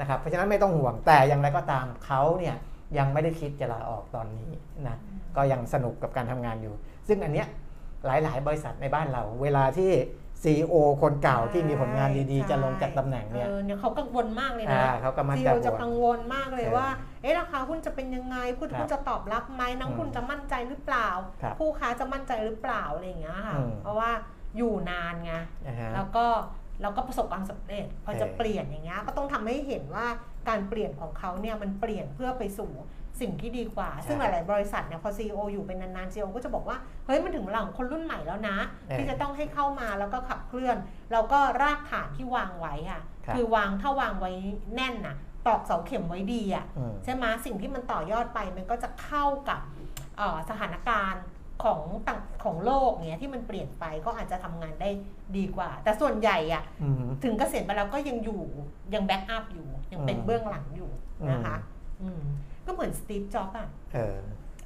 นะครับ เพราะฉะนั้นไม่ต้องห่วงแต่อย่างไรก็ตามเขาเนี่ยยังไม่ได้คิดจะลาออกตอนนี้นะก็ยังสนุกกับการทำงานอยู่ ซึ่งอันเนี้ยหลาย ๆ บริษัทในบ้านเรา เวลาที่ CEO คนเก่าที่มีผลงานดี ๆ จะลงจากตำแหน่งเนี่ยเออเนี่ยเขากังวลมากเลยนะอ่าเขาก็มักซีจะโอจะห่วงกังวลมากเลยเออว่า เอ๊ะราคาหุ้นจะเป็นยังไงหุ้นครับหุ้นจะตอบรับไหมนักอืมหุ้นจะมั่นใจหรือเปล่าครับผู้ค้าจะมั่นใจหรือเปล่าอะไรอย่างเงี้ยค่ะอืมเพราะว่าอยู่นานไงนะฮะแล้วก็แล้วก็ประสบความสำเร็จพอจะเออเปลี่ยนอย่างเงี้ยก็ต้องทำให้เห็นว่าการเปลี่ยนของเขาเนี่ยมันเปลี่ยนเพื่อไปสู่สิ่งที่ดีกว่าใช่ซึ่งหลาย ๆ บริษัทเนี่ยพอ CEO อยู่เป็นนานๆ CEO ก็จะบอกว่า เฮ้ยมันถึงเวลาของคนรุ่นใหม่แล้วนะเออที่จะต้องให้เข้ามาแล้วก็ขับเคลื่อน แล้วก็รากฐานที่วางไว้อะครับคือวางถ้าวางไว้แน่นน่ะ ตอกเสาเข็มไว้ดีอะอืมใช่ไหมสิ่งที่มันต่อยอดไปมันก็จะเข้ากับเอ่อสถานการณ์ของต่างของโลกเนี้ยที่มันเปลี่ยนไปก็อาจจะทำงานได้ดีกว่า แต่ส่วนใหญ่อะอืมถึงเกษียณไปแล้วก็ยังอยู่ยัง backup อยู่ ยังเป็นอืมเบื้องหลังอยู่นะคะอืมก็เหมือนสตีฟจ็อบส์อะเออ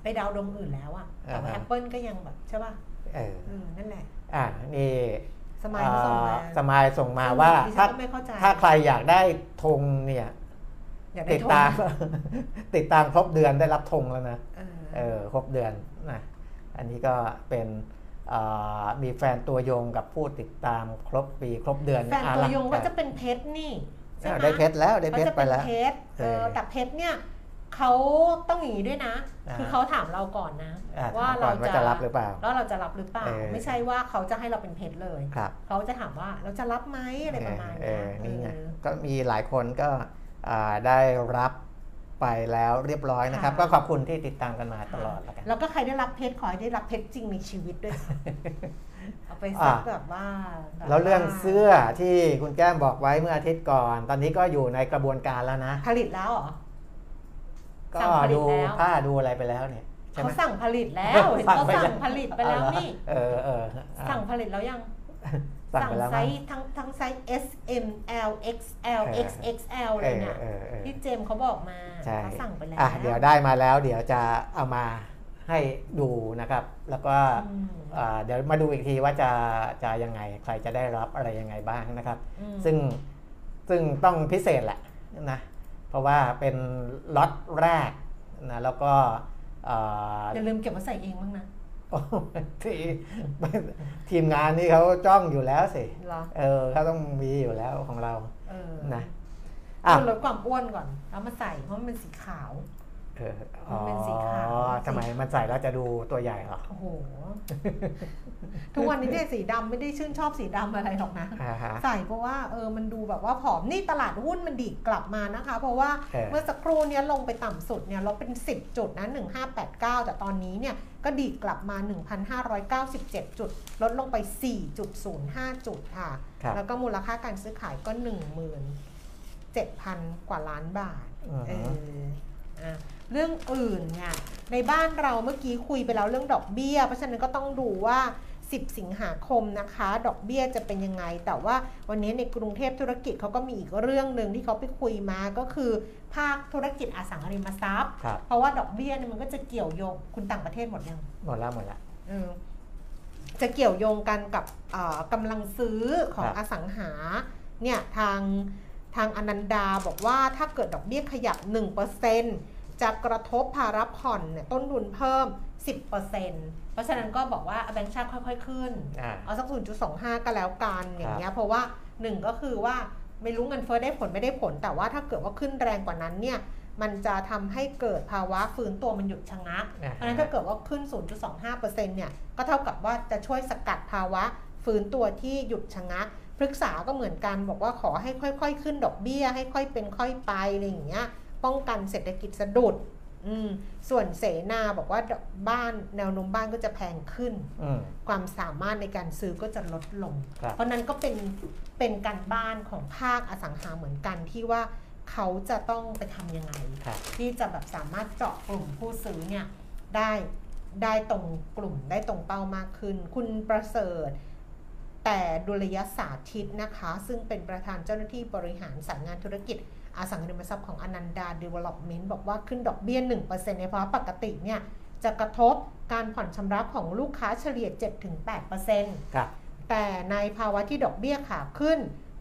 ไปดาวดวงอื่นแล้วอะแต่ว่าอ่าฮะแอปเปิลก็ยังแบบใช่ป่ะเออเออนั่นแหละ อะนี่สมัยเขาส่งมาอ่าสมายส่งมาว่าดิฉัถ้านก็ไม่เข้าใจถ้าใครอยากได้ธงเนี่ย อยากได้ติดโทษตามติดตามครบเดือนได้รับธงแล้วนะเออเออครบเดือนนะอันนี้ก็เป็นอ่ามีแฟนตัวยงกับผู้ติดตามครบปีครบเดือนแฟนอะตัละวยงก็จะเป็นเพชรนี่ใช่อะไหมได้เพชรแล้วได้เพชรขาจะไปแล้วเพชรเอเอออแต่เพชรเนี่ยเขาต้องอย่างนี้ด้วยนะอ่าคือเขาถามเราก่อนนะอะว่าถามก่เราอนว่าจะจะรับหรือเปล่าแล้วเราจะรับหรือเปล่าเออไม่ใช่ว่าเขาจะให้เราเป็นเพชรเลยครับเขาจะถามว่าเราจะรับไหมอะไรประมาณเอเนี้ยอนี่ไงเออก็มีหลายคนก็อ่า ได้รับไปแล้วเรียบร้อยนะครับค่ะก็ขอบคุณที่ติดตามกันมาตลอดแล้วกันแล้วก็ใครได้รับเพชรขอให้ได้รับเพชรจริงในชีวิตด้วยค่ะเอาไปอะซักแบบว่าบบแล้วเรื่องว่าเสื้อที่คุณแก้มบอกไว้เมื่ออาทิตย์ก่อน ตอนนี้ก็อยู่ในกระบวนการแล้วนะ ผลิตแล้วเหรอก็สั่งผลิตดูแล้วผ้าดูอะไรไปแล้วเนี่ยใช่ไหเขามสั่งผลิตแล้วเห็นเขาไปสั่งผลิตไปแล้วนี่เออเอออะสั่งผลิตแล้วยัง สั่งไปแล้วไซมั้งส์ทั้งทั้งไซส์ S M L X L เออ X X L เอเลยอเนี่ยเออเออพี่เจมส์เขาบอกมาใช่เขาสั่งไปแล้วอะเดี๋ยวได้มาแล้ว เดี๋ยวจะเอามาให้ดูนะครับ แล้วก็อืมอ่าเดี๋ยวมาดูอีกทีว่าจะจะยังไง ใครจะได้รับอะไรยังไงบ้างนะครับอืมซึ่งซึ่งต้องพิเศษแหละนะเพราะว่าเป็นล็อตแรกนะแล้วก็อ่าอย่าลืมเก็บมาใส่เองบ้างนะโอ้ ทีทีมงานนี่เขาจ้องอยู่แล้วสิเหรอเออเขาต้องมีอยู่แล้วของเราเออนะอะลดความอ้วนก่อนแล้วมาใส่เพราะมันเป็นสีขาว เออมันเป็นสีขาวอ๋อทำไมมันใส่แล้วจะดูตัวใหญ่เหรอโอ้โห ทุกวันนี้เนี่ยสีดำไม่ได้ชื่นชอบสีดำอะไรหรอกนะ อ่าฮะ ใส่เพราะว่าเออมันดูแบบว่าผอมนี่ตลาดหุ้นมันดีดกลับมานะคะ เพราะว่าเออ เมื่อสักครู่เนี้ยลงไปต่ำสุดเนี่ยเราเป็น 10 จุดนะ 1589 แต่ตอนนี้เนี่ยก็ดีดกลับมา 1,597 จุด ลดลงไป 4.05 จุดค่ะ ครับ แล้วก็มูลค่าการซื้อขายก็ 17,000 กว่าล้านบาทอือเอฮึออะ เรื่องอื่นเนี่ยในบ้านเราเมื่อกี้คุยไปแล้วเรื่องดอกเบี้ย เพราะฉะนั้นก็ต้องดูว่า 10 สิงหาคมนะคะ ดอกเบี้ยจะเป็นยังไง แต่ว่าวันนี้ในกรุงเทพธุรกิจเขาก็มีอีกเรื่องหนึ่งที่เขาไปคุยมาก็คือ ภาคธุรกิจอสังหาริมทรัพย์ครับเพราะว่าดอกเบี้ยเนี่ยมันก็จะเกี่ยวโยงคุณต่างประเทศหมดยังหมดแล้วหมดแล้วเออจะเกี่ยวโยงกันกับเอ่อกำลังซื้อของครับอสังหาเนี่ยทางทางอนันดาบอกว่าถ้าเกิดดอกเบี้ยขยับ 1% จะกระทบภาระผ่อนเนี่ยต้นทุนเพิ่ม 10%เพราะฉะนั้นก็บอกว่าแบงก์ชาติค่อยๆขึ้นอ่าเอาสัก 0.25 ก็แล้วกันอย่างเงี้ยเพราะว่า1ก็คือว่าไม่รู้เงินเฟ้อได้ผลไม่ได้ผล แต่ว่าถ้าเกิดว่าขึ้นแรงกว่านั้นเนี่ยมันจะทำให้เกิดภาวะฟื้นตัวมันหยุดชะงักอ่าฮะเพราะฉะนั้นถ้าเกิดว่าขึ้น 0.25%เนี่ยก็เท่ากับว่าจะช่วยสกัดภาวะฟื้นตัวที่หยุดชะงักพฤกษาก็เหมือนกันบอกว่าขอให้ค่อย ๆ ขึ้นดอกเบี้ย ให้ค่อยเป็นค่อยไปอะไรอย่างเงี้ย ป้องกันเศรษฐกิจสะดุดอืมส่วนเสนาบอกว่าบ้านแนวโน้มบ้านก็จะแพงขึ้นอืมความสามารถในการซื้อก็จะลดลงครับเพราะนั้นก็เป็นเป็นการบ้านของภาคอสังหาเหมือนกันที่ว่าเขาจะต้องไปทำยังไงครับที่จะแบบสามารถเจาะกลุ่มผู้ซื้อเนี่ยได้ได้ตรงกลุ่มได้ตรงเป้ามากขึ้น คุณประเสริฐ แต่ดุลยสาธิตนะคะ ซึ่งเป็นประธานเจ้าหน้าที่บริหารสายงานธุรกิจ อสังหาริมทรัพย์ของอนันดา Development บอกว่าขึ้นดอกเบี้ย1%ในภาวะปกติเนี่ยจะกระทบการผ่อนชำระของลูกค้าเฉลี่ย 7-8%ครับแต่ในภาวะที่ดอกเบี้ยขาขึ้น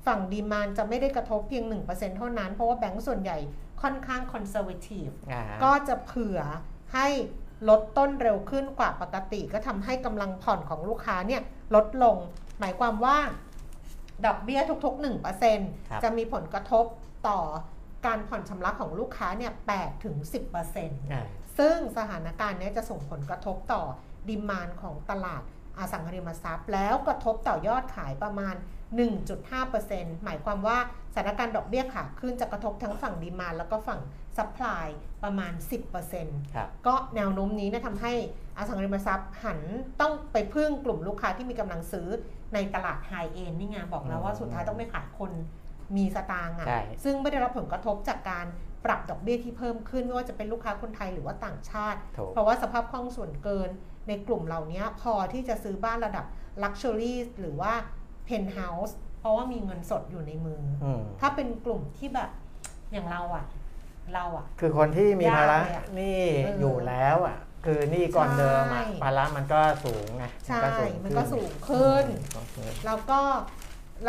ฝั่งดีมานจะไม่ได้กระทบเพียง 1%เท่านั้น เพราะว่าแบงก์ส่วนใหญ่ค่อนข้างคอนเซอร์เวทีฟอ่าก็จะเผื่อให้ลดต้นเร็วขึ้นกว่าปกติ ก็ทำให้กำลังผ่อนของลูกค้าเนี่ยลดลง หมายความว่า ดอกเบี้ยทุกๆครับ1%จะมีผลกระทบ ต่อการผ่อนชำระของลูกค้าเนี่ย8ถึง10%อ่าซึ่งสถานการณ์เนี้จะส่งผลกระทบต่อ demand ของตลาดอสังหาริมทรัพย์ แล้วกระทบต่อยอดขายประมาณ 1.5%หมายความว่าสถานการณ์ดอกเบี้ยขาขึ้นจะกระทบทั้งฝั่ง demand แล้วก็ฝั่ง supply ประมาณ 10%ครับก็แนวโน้มนี้เนะทำให้อสังหาริมทรัพย์หันต้องไปพึ่งกลุ่มลูกค้าที่มีกำลังซื้อในตลาดไฮเอ็นนี่ไงบอกแล้วว่าสุดท้ายต้องไปขายคน มีสตางค์ใช่อะ่ะซึ่งไม่ได้รับผลกระทบจากการปรับดอกเบี้ยที่เพิ่มขึ้น ไม่ว่าจะเป็นลูกค้าคนไทยหรือว่าต่างชาติ ถูก เพราะว่าสภาพคล่องส่วนเกินในกลุ่มเหล่านี้พอที่จะซื้อบ้านระดับ Luxury หรือว่า Penthouse เพราะว่ามีเงินสดอยู่ในมือออืม ถ้าเป็นกลุ่มที่แบบอย่างเราอะ่ะ เราอะ่ะ คือคนที่มีภาระยากเลยอะหนี่เอออยู่แล้วอะ คือหนี่ก่อนเดิมอะใช่ ภาระมันก็สูงไงใช่ขึ้มันก็สูงขึ้นอืมแล้วก็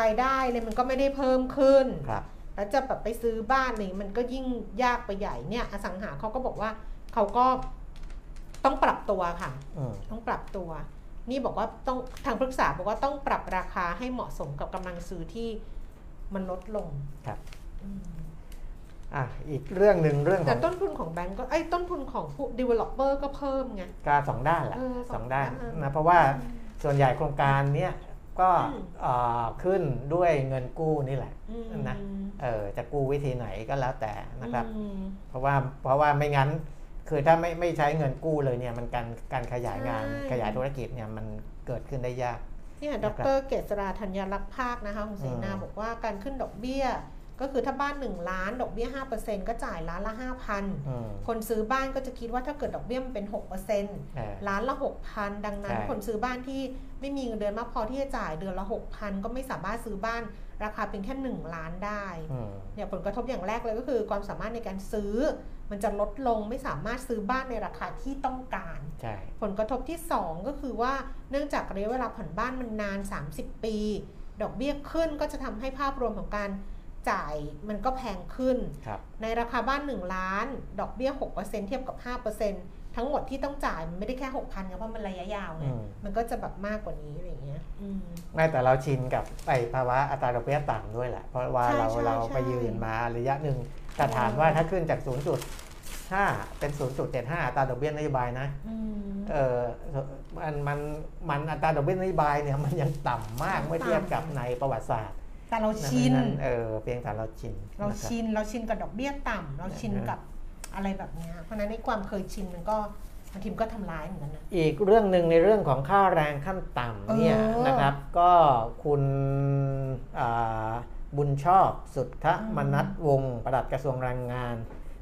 รายได้เลยมันก็ไม่ได้เพิ่มขึ้น ครับ แล้วจะแบบไปซื้อบ้านนี่มันก็ยิ่งยากไปใหญ่เนี่ย อสังหาเขาก็บอกว่าเขาก็ต้องปรับตัวค่ะ อืม ต้องปรับตัว นี่บอกว่าต้องทางปรึกษาบอกว่าต้องปรับราคาให้เหมาะสมกับกำลังซื้อที่มันลดลงครับ อืมอะ อีกเรื่องหนึ่งเรื่องขแต่องต้นทุนของแบงก์ก็ไอ้ยต้นทุนของผู้ developer ก็เพิ่มไง การสองด้านแหละเออสองสองด้านด้านนะเพราะว่าส่วนใหญ่โครงการเนี้ย ก็อืมเอ่อขึ้นด้วยเงินกู้นี่แหละอืมนะเออจะกู้วิธีไหนก็แล้วแต่นะครับอืมเพราะว่าเพราะว่าไม่งั้นคือถ้าไม่ไม่ใช้เงินกู้เลยเนี่ยมันการการขยายงานใช่ขยายธุรกิจเนี่ยมันเกิดขึ้นได้ยากเนี่ยนะดครับรเกษราธัญรักษ์ภาคนะคะคุณเสนาอืมบอกว่าการขึ้นดอกเบี้ย ก็คือถ้าบ้าน 1 ล้านดอกเบี้ย5%ก็จ่ายล้านละ 5,000อืมคนซื้อบ้านก็จะคิดว่าถ้าเกิดดอกเบี้ยมันเป็น6%เออล้านละ 6,000 ดังนั้นใช่คนซื้อบ้านที่ไม่มีเงินเดือนมากพอที่จะจ่ายเดือนละ 6,000 ก็ไม่สามารถซื้อบ้านราคาเพียงแค่ 1 ล้านได้อืมเนี่ยผลกระทบอย่างแรกเลยก็คือ ความสามารถในการซื้อ มันจะลดลงไม่สามารถซื้อบ้านในราคาที่ต้องการใช่ผลกระทบที่ 2 ก็คือว่าเนื่องจากระยะเวลาผ่อนบ้านมันนาน 30 ปี ดอกเบี้ยขึ้นก็จะทำให้ภาพรวมของการ จ่ายมันก็แพงขึ้นครับในราคาบ้าน 1 ล้าน ดอกเบี้ย 6%เทียบกับ 5%ทั้งหมดที่ต้องจ่ายมันไม่ได้แค่ 6,000ครับเพราะมันระยะยาวไงอืมมันก็จะแบบมากกว่านี้อะไรอย่างเงี้ยอืมไม่แต่เราชินกับไอภาวะอัตราดอกเบี้ยต่ำด้วยแหละ เพราะว่าใช่เราใช่เราใช่ไปยืนมาระยะหนึ่งแต่ถามว่าถ้าขึ้นจาก 0.5 เป็น 0.75อัตราดอกเบี้ยนโยบายนะอืมเออมันมันมันอัตราดอกเบี้ยนโยบายเนี่ยมันยังต่ำมากเมื่อเทียบกับในประวัติศาสตร์ แต่เราชินดังนั้นเออเพียงแต่เราชิน เรานะครับชินเราชินกับดอกเบี้ยต่ำเราชินอ่าฮะกับอะไรแบบเนี้ยเพราะฉะนั้นในความเคยชินมันก็บางทีมันก็ทำร้ายเหมือนกันนะอีกเรื่องหนึ่งในเรื่องของค่าแรงขั้นต่ำเนี่ยเออนะครับ ก็คุณอ่าบุญชอบสุทธมนัทวงศ์ประหลัดกระทรวงแรงงาน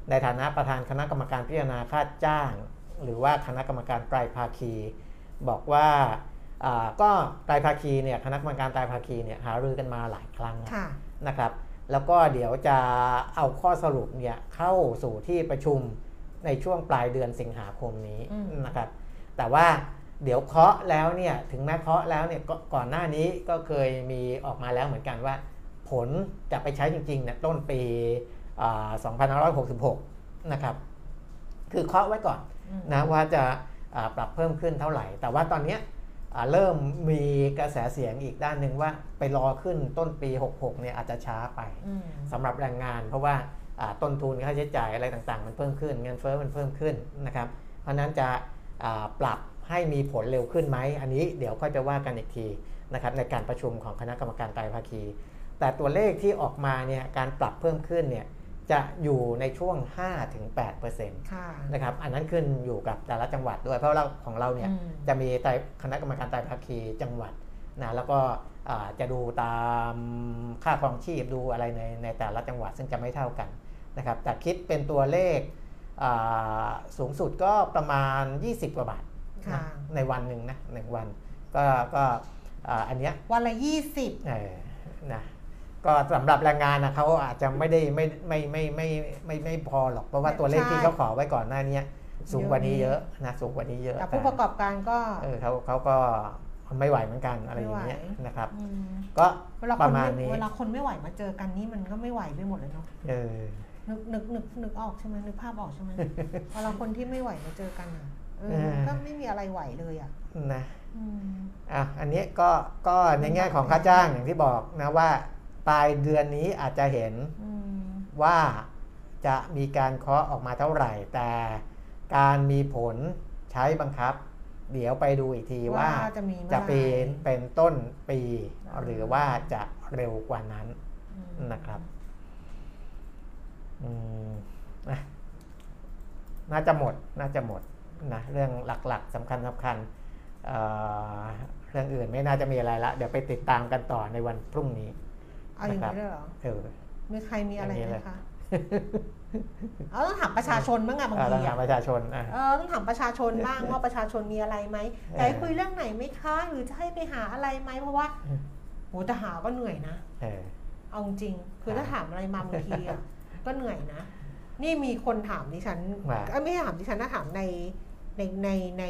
ในฐานะประธานคณะกรรมการพิจารณาค่าจ้าง หรือว่าคณะกรรมการไตรภาคี บอกว่าอ่า ก็ไตรภาคีเนี่ยคณะกรรมการไตรภาคีเนี่ยหารือกันมาหลายครั้งแล้วค่ะนะครับ แล้วก็เดี๋ยวจะเอาข้อสรุปเนี่ยเข้าสู่ที่ประชุมในช่วงปลายเดือนสิงหาคมนี้อืมนะครับ แต่ว่าเดี๋ยวเคาะแล้วเนี่ยถึงแม้เคาะแล้วเนี่ยก็ก่อนหน้านี้ก็เคยมีออกมาแล้วเหมือนกันว่า ผลจะไปใช้จริงๆเนี่ยต้นปีอ่า2566 นะครับ คือเคาะไว้ก่อนอืมนะว่าจะอ่าปรับเพิ่มขึ้นเท่าไหร่ แต่ว่าตอนเนี้ยอ่า เริ่มมีกระแสเสียงอีกด้านหนึ่งว่าไปรอขึ้นต้นปี 66 เนี่ยอาจจะช้าไปอืมสำหรับแรงงาน เพราะว่าอ่าต้นทุนค่าใช้จ่ายอะไรต่างๆ มันเพิ่มขึ้นเงินเฟ้อมันเพิ่มขึ้นนะครับ เพราะฉะนั้นจะอ่าปรับให้มีผลเร็วขึ้นไหมอันนี้เดี๋ยวค่อยไปว่ากันอีกทีนะครับในการประชุมของคณะกรรมการไตรภาคี แต่ตัวเลขที่ออกมาเนี่ยการปรับเพิ่มขึ้นเนี่ย จะอยู่ในช่วง 5-8%ค่ะนะครับอันนั้นขึ้นอยู่กับแต่ละจังหวัดด้วย เพราะเราของเราเนี่ยอืมจะมีไตรคณะกรรมการไตรภาคีจังหวัดนะแล้วก็อ่าจะดูตามค่าครองชีพดูอะไรในในแต่ละจังหวัดซึ่งจะไม่เท่ากันนะครับแต่คิดเป็นตัวเลขอ่าสูงสุดก็ประมาณ 20 กว่าบาทค่ะนะในวันหนึ่งนะหนึ่งวัน ก็ก็อ่าอันเนี้ยวันละยี่สิบเออนะ ก็สำหรับแรงงานนะเขาอาจจะไม่ได้ไม่ไม่ไม่ไม่ไม่ไม่ไม่พอหรอกเพราะว่าตัวเลขที่เขาขอไว้ก่อนหน้านี้สูงกว่านี้เยอะนะสูงกว่านี้เยอะแต่ผู้ประกอบการก็เออเขาเขาก็ไม่ไหวเหมือนกันอะไรอย่างเงี้ยไม่ไหวนะครับมก็เวลาปคนระมาณไม่นี้เวลาคนไม่ไหวมาเจอกันนี่มันก็ไม่ไหวไปหมดเลยเนาะเออนึกนึกนึกนึกออกใช่ไหมนึกภาพออกใช่ไหมเวลาคนที่ไม่ไหวมาเจอกันอะเออเออก็ไม่มีอะไรไหวเลยอะนะอืมอะอันนี้ก็ก็ในแง่ของค่าจ้างอย่างที่บอกนะว่า ปลายเดือนนี้อาจจะเห็นอืมว่าจะมีการเคาะออกมาเท่าไหร่ แต่การมีผลใช้บังคับ เดี๋ยวไปดูอีกทีว่าจะมีมื่อจะไหร่เป็นเป็นต้นปีอ่าหรือว่าจะเร็วกว่านั้นอืมนะครับอืมนะน่าจะหมดน่าจะหมดนะเรื่องหลักๆสำคัญสำคัญเอ่อเรื่องอื่นไม่น่าจะมีอะไรละ เดี๋ยวไปติดตามกันต่อในวันพรุ่งนี้ เอาอย่างนะครับนี้เลยเหรอเออมีใครมีอะไรอย่างนี้ไหมเลยคะเอาต้องถามประชาชนบ้างอะบางอ่าทีต้องหาอะประชาชนอะเออต้องถามประชาชนบ้างว่าประชาชนมีอะไรไหมเออแต่ให้คุยเรื่องไหนไหมคะหรือจะให้ไปหาอะไรไหมเพราะว่าอืมโหแต่หาก็เหนื่อยนะเออเอาจริงๆคืออ่าถ้าถามอะไรมาบางทีอะก็เหนื่อยนะ นี่มีคนถามดิฉันว่าเอ้ยไม่ใช่ถามดิฉันนะถามในในในใน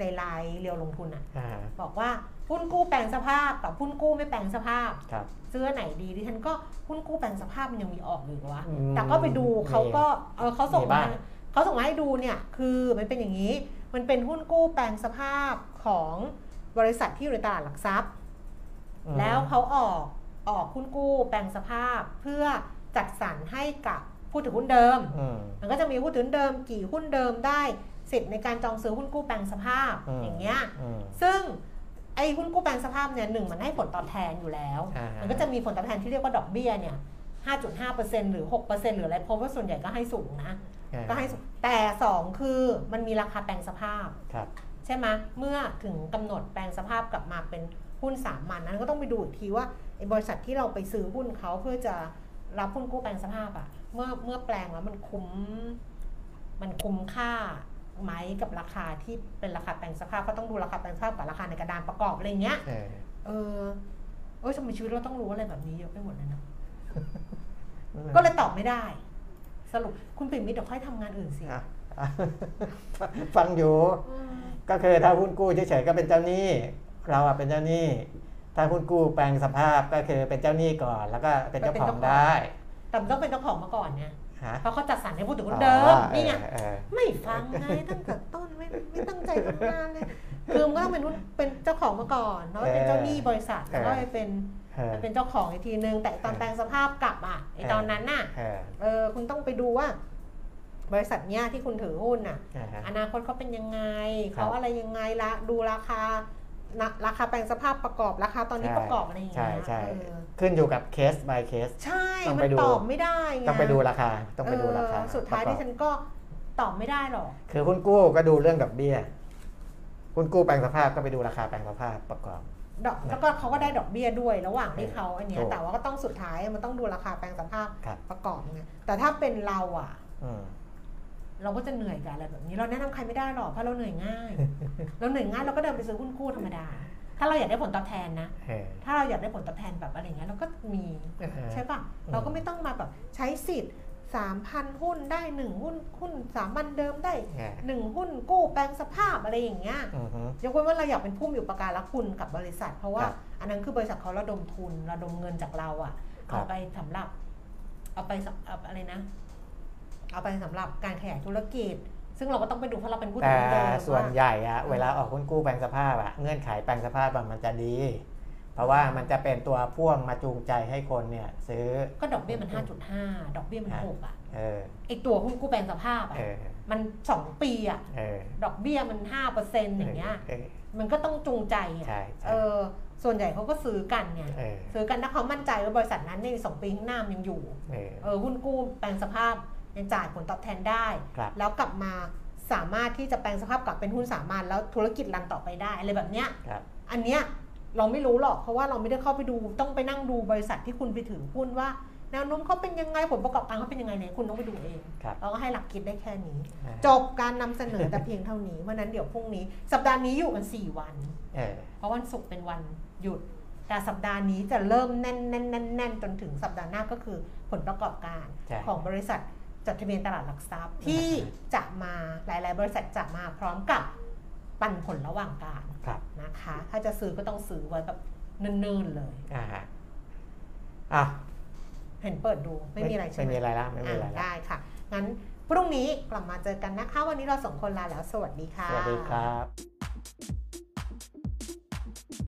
ในไลน์เรียวลงทุนอะอ่าบอกว่า หุ้นกู้แปลงสภาพกับหุ้นกู้ไม่แปลงสภาพครับซื้ออันไหนดีดิฉันก็หุ้นกู้แปลงสภาพมันยังมีออกอยู่อีกวะอืมแต่ก็ไปดูเขาก็เออเขาส่งมีมาบ้างเขาส่งมาให้ดูเนี่ยคือมันเป็นอย่างนี้ มันเป็นหุ้นกู้แปลงสภาพของบริษัทที่อยู่ในตลาดหลักทรัพย์อืมแล้วเขาออกออกหุ้นกู้แปลงสภาพเพื่อจัดสรรให้กับผู้ถือหุ้นเดิมอืมมันก็จะมีผู้ถือหุ้นเดิม กี่หุ้นเดิมได้สิทธิ์ในการจองซื้อหุ้นกู้แปลงสภาพอืมอย่างเงี้ยอืมซึ่งไอ้หุ้นกู้แปลงสภาพเนี่ยหนึ่งมันให้ผลตอบแทนอยู่แล้วอ่ามัมันก็จะมีผลตอบแทนที่เรียกว่าดอกเบี้ยเนี่ย5.5%หรือ 6%หรืออะไรเพราะว่าส่วนใหญ่ก็ให้สูงนะอ่าก็ให้สูง แต่สองคือมันมีราคาแปลงสภาพครับใช่ไหมเมื่อถึงกำหนดแปลงสภาพกลับมาเป็นหุ้นสามัญนั้นก็ต้องไปดูอีกทีว่าไอ้บริษัทที่เราไปซื้อหุ้นเขาเพื่อจะรับหุ้นกู้แปลงสภาพอะเมื่อเมื่อแปลงแล้วมันคุ้ม มันคุ้มค่า ไหมกับราคาที่เป็นราคาแปลงสภาพก็ต้องดูราคาแปลงสภาพกับราคาในกระดานประกอบอะไรเงี้ย เออเออเออทำไมชีวิตเราต้องรู้อะไรแบบนี้เยอะไปหมดเลยนะ ก็เลยตอบไม่ได้ สรุปคุณปิ่มมิตรเดี๋ยวค่อยทำงานอื่นสิอะอะฟังอยู่อืมก็คือถ้าหุ้นกู้เฉยๆก็เป็นเจ้าหนี้ เราอะเป็นเจ้าหนี้ ถ้าหุ้นกู้แปลงสภาพก็คือเป็นเจ้าหนี้ก่อน แล้วก็เป็นเจ้าของได้ แต่มันต้องเป็นเจ้าของมาก่อนไงฮะ เพราะเขาจัดสรรให้ผู้ถือหุ้นเดิมอ๋อนี่ไงเออเออไม่ฟังไงตั้งแต่ต้นไม่ไม่ตั้งใจทำงานเลยคือมันก็ต้องเป็นหุ้นเป็นเจ้าของมาก่อนแล้วเป็นเจ้าหนี้บริษัทแล้วก็ไปเป็นเออไปเป็นเจ้าของอีกทีนึงแต่ตอนแปลงสภาพกลับอะไอตอนนั้นน่ะเออเออคุณต้องไปดูว่า บริษัทเนี้ยที่คุณถือหุ้นน่ะอ่าฮะอนาคตเขาเป็นยังไงครับเขาอะไรยังไงละดูราคานะราคาแปลงสภาพประกอบราคาตอนนี้ใช่ประกอบอะไรอย่างใช่เงี้ยใช่เออ ขึ้นอยู่กับเคส by เคส ใช่ ต้องมัไปนดู ตอบไม่ได้ไงต้องไปดูราคา ต้องไปดูราคาเออสุดท้ายประกที่อบฉันก็ตอบไม่ได้หรอก คือหุ้นกู้ก็ดูเรื่องดอกเบี้ยหุ้นกู้แปลงสภาพก็ไปดูราคาแปลงสภาพประกอบ ดอกแล้วก็เขาก็ได้ดอกเบี้ยด้วยระหว่างที่เขาอันเนี้ถูยกแต่ว่าก็ต้องสุดท้ายมันต้องดูราคาแปลงสภาพครับ ประกอบไงแต่ถ้าเป็นเราอะ อืม เราก็จะเหนื่อยกับอะไรแบบนี้เราแนะนำใครไม่ได้หรอกเพราะเราเหนื่อยง่าย เราเหนื่อยง่ายเราก็เดินไปซื้อหุ้นกู้ธรรมดา ถ้าเราอยากได้ผลตอบแทนนะเออถ้าเราอยากได้ผลตอบแทนแบบอะไรเงี้ยเราก็มีเออใช่ปะอืมเราก็ไม่ต้องมาแบบใช้สิทธิ์สามพันหุ้นได้หนึ่งหุ้นหุ้นสามพันเดิมได้เออหนึ่งหุ้นกู้แปลงสภาพอะไรอย่างเงี้ยอือฮึยกเว้นว่าเราอยากเป็นผู้มีอุปการะคุณกับบริษัท เพราะว่าครับอันนั้นคือบริษัทเขาระดมทุนระดมเงินจากเราอะครับเอาไปสำหรับ เอาไปสำเอาอะไรนะ เอาไปสำหรับการขยายธุรกิจ ซึ่งเราก็ต้องไปดูเพราะเราเป็นผู้แต่ถือหุ้นเดิมส่วนว่าใหญ่อะเวลาออกหุ้นกู้แปลงสภาพอะเงื่อนไขแปลงสภาพอะมันจะดี เพราะว่ามันจะเป็นตัวพ่วงมาจูงใจให้คนเนี่ยซื้อก็ดอกเบี้ยมัน 5.5 ดอกเบี้ยมันครับ6อะเออไอตัวหุ้นกู้แปลงสภาพอะเออมัน 2 ปีอะเออดอกเบี้ยมัน5%อย่างเงี้ยเออมันก็ต้องจูงใจอะใช่ใช่เออส่วนใหญ่เขาก็ซื้อกันไงเออซื้อกันถ้าเขามั่นใจว่าบริษัทนั้นในสองปีข้างหน้ามันยังอยู่เออเออหุ้นกู้แปลงสภาพ ยังจ่ายผลตอบแทนได้ครับแล้วกลับมาสามารถที่จะแปลงสภาพกลับเป็นหุ้นสามัญแล้วธุรกิจรันต่อไปได้อะไรแบบเนี้ยครับอันเนี้ยเราไม่รู้หรอกเพราะว่าเราไม่ได้เข้าไปดูต้องไปนั่งดูบริษัทที่คุณไปถือหุ้นว่าแนวโน้มเขาเป็นยังไงผลประกอบการเขาเป็นยังไงเนี่ยคุณต้องไปดูเองครับเราก็ให้หลักคิดได้แค่นี้อ่าจบการนำเสนอแต่เพียงเท่านี้เพราะฉะนั้นเดี๋ยวพรุ่งนี้ สัปดาห์นี้อยู่กัน 4 วันเออเพราะวันศุกร์เป็นวันหยุด แต่สัปดาห์นี้จะเริ่มแน่นแน่นแน่นแน่นจนถึงสัปดาห์หน้าก็คือผลประกอบการใช่ของบริษัท จดทะเบียนตลาดหลักทรัพย์ที่จะมาหลาย ๆ บริษัทจะมาพร้อมกับปันผลระหว่างกลางครับนะคะ ถ้าจะซื้อก็ต้องซื้อไว้แบบเนิ่นๆเลยอ่าฮะอะเห็นเปิดดูไม่มีอะไรใช่ไม่ไหมมีอะไรละไม่มีอะไรอะละได้ค่ะ งั้นพรุ่งนี้กลับมาเจอกันนะคะ วันนี้เราสองคนลาแล้ว สวัสดีค่ะ สวัสดีครับ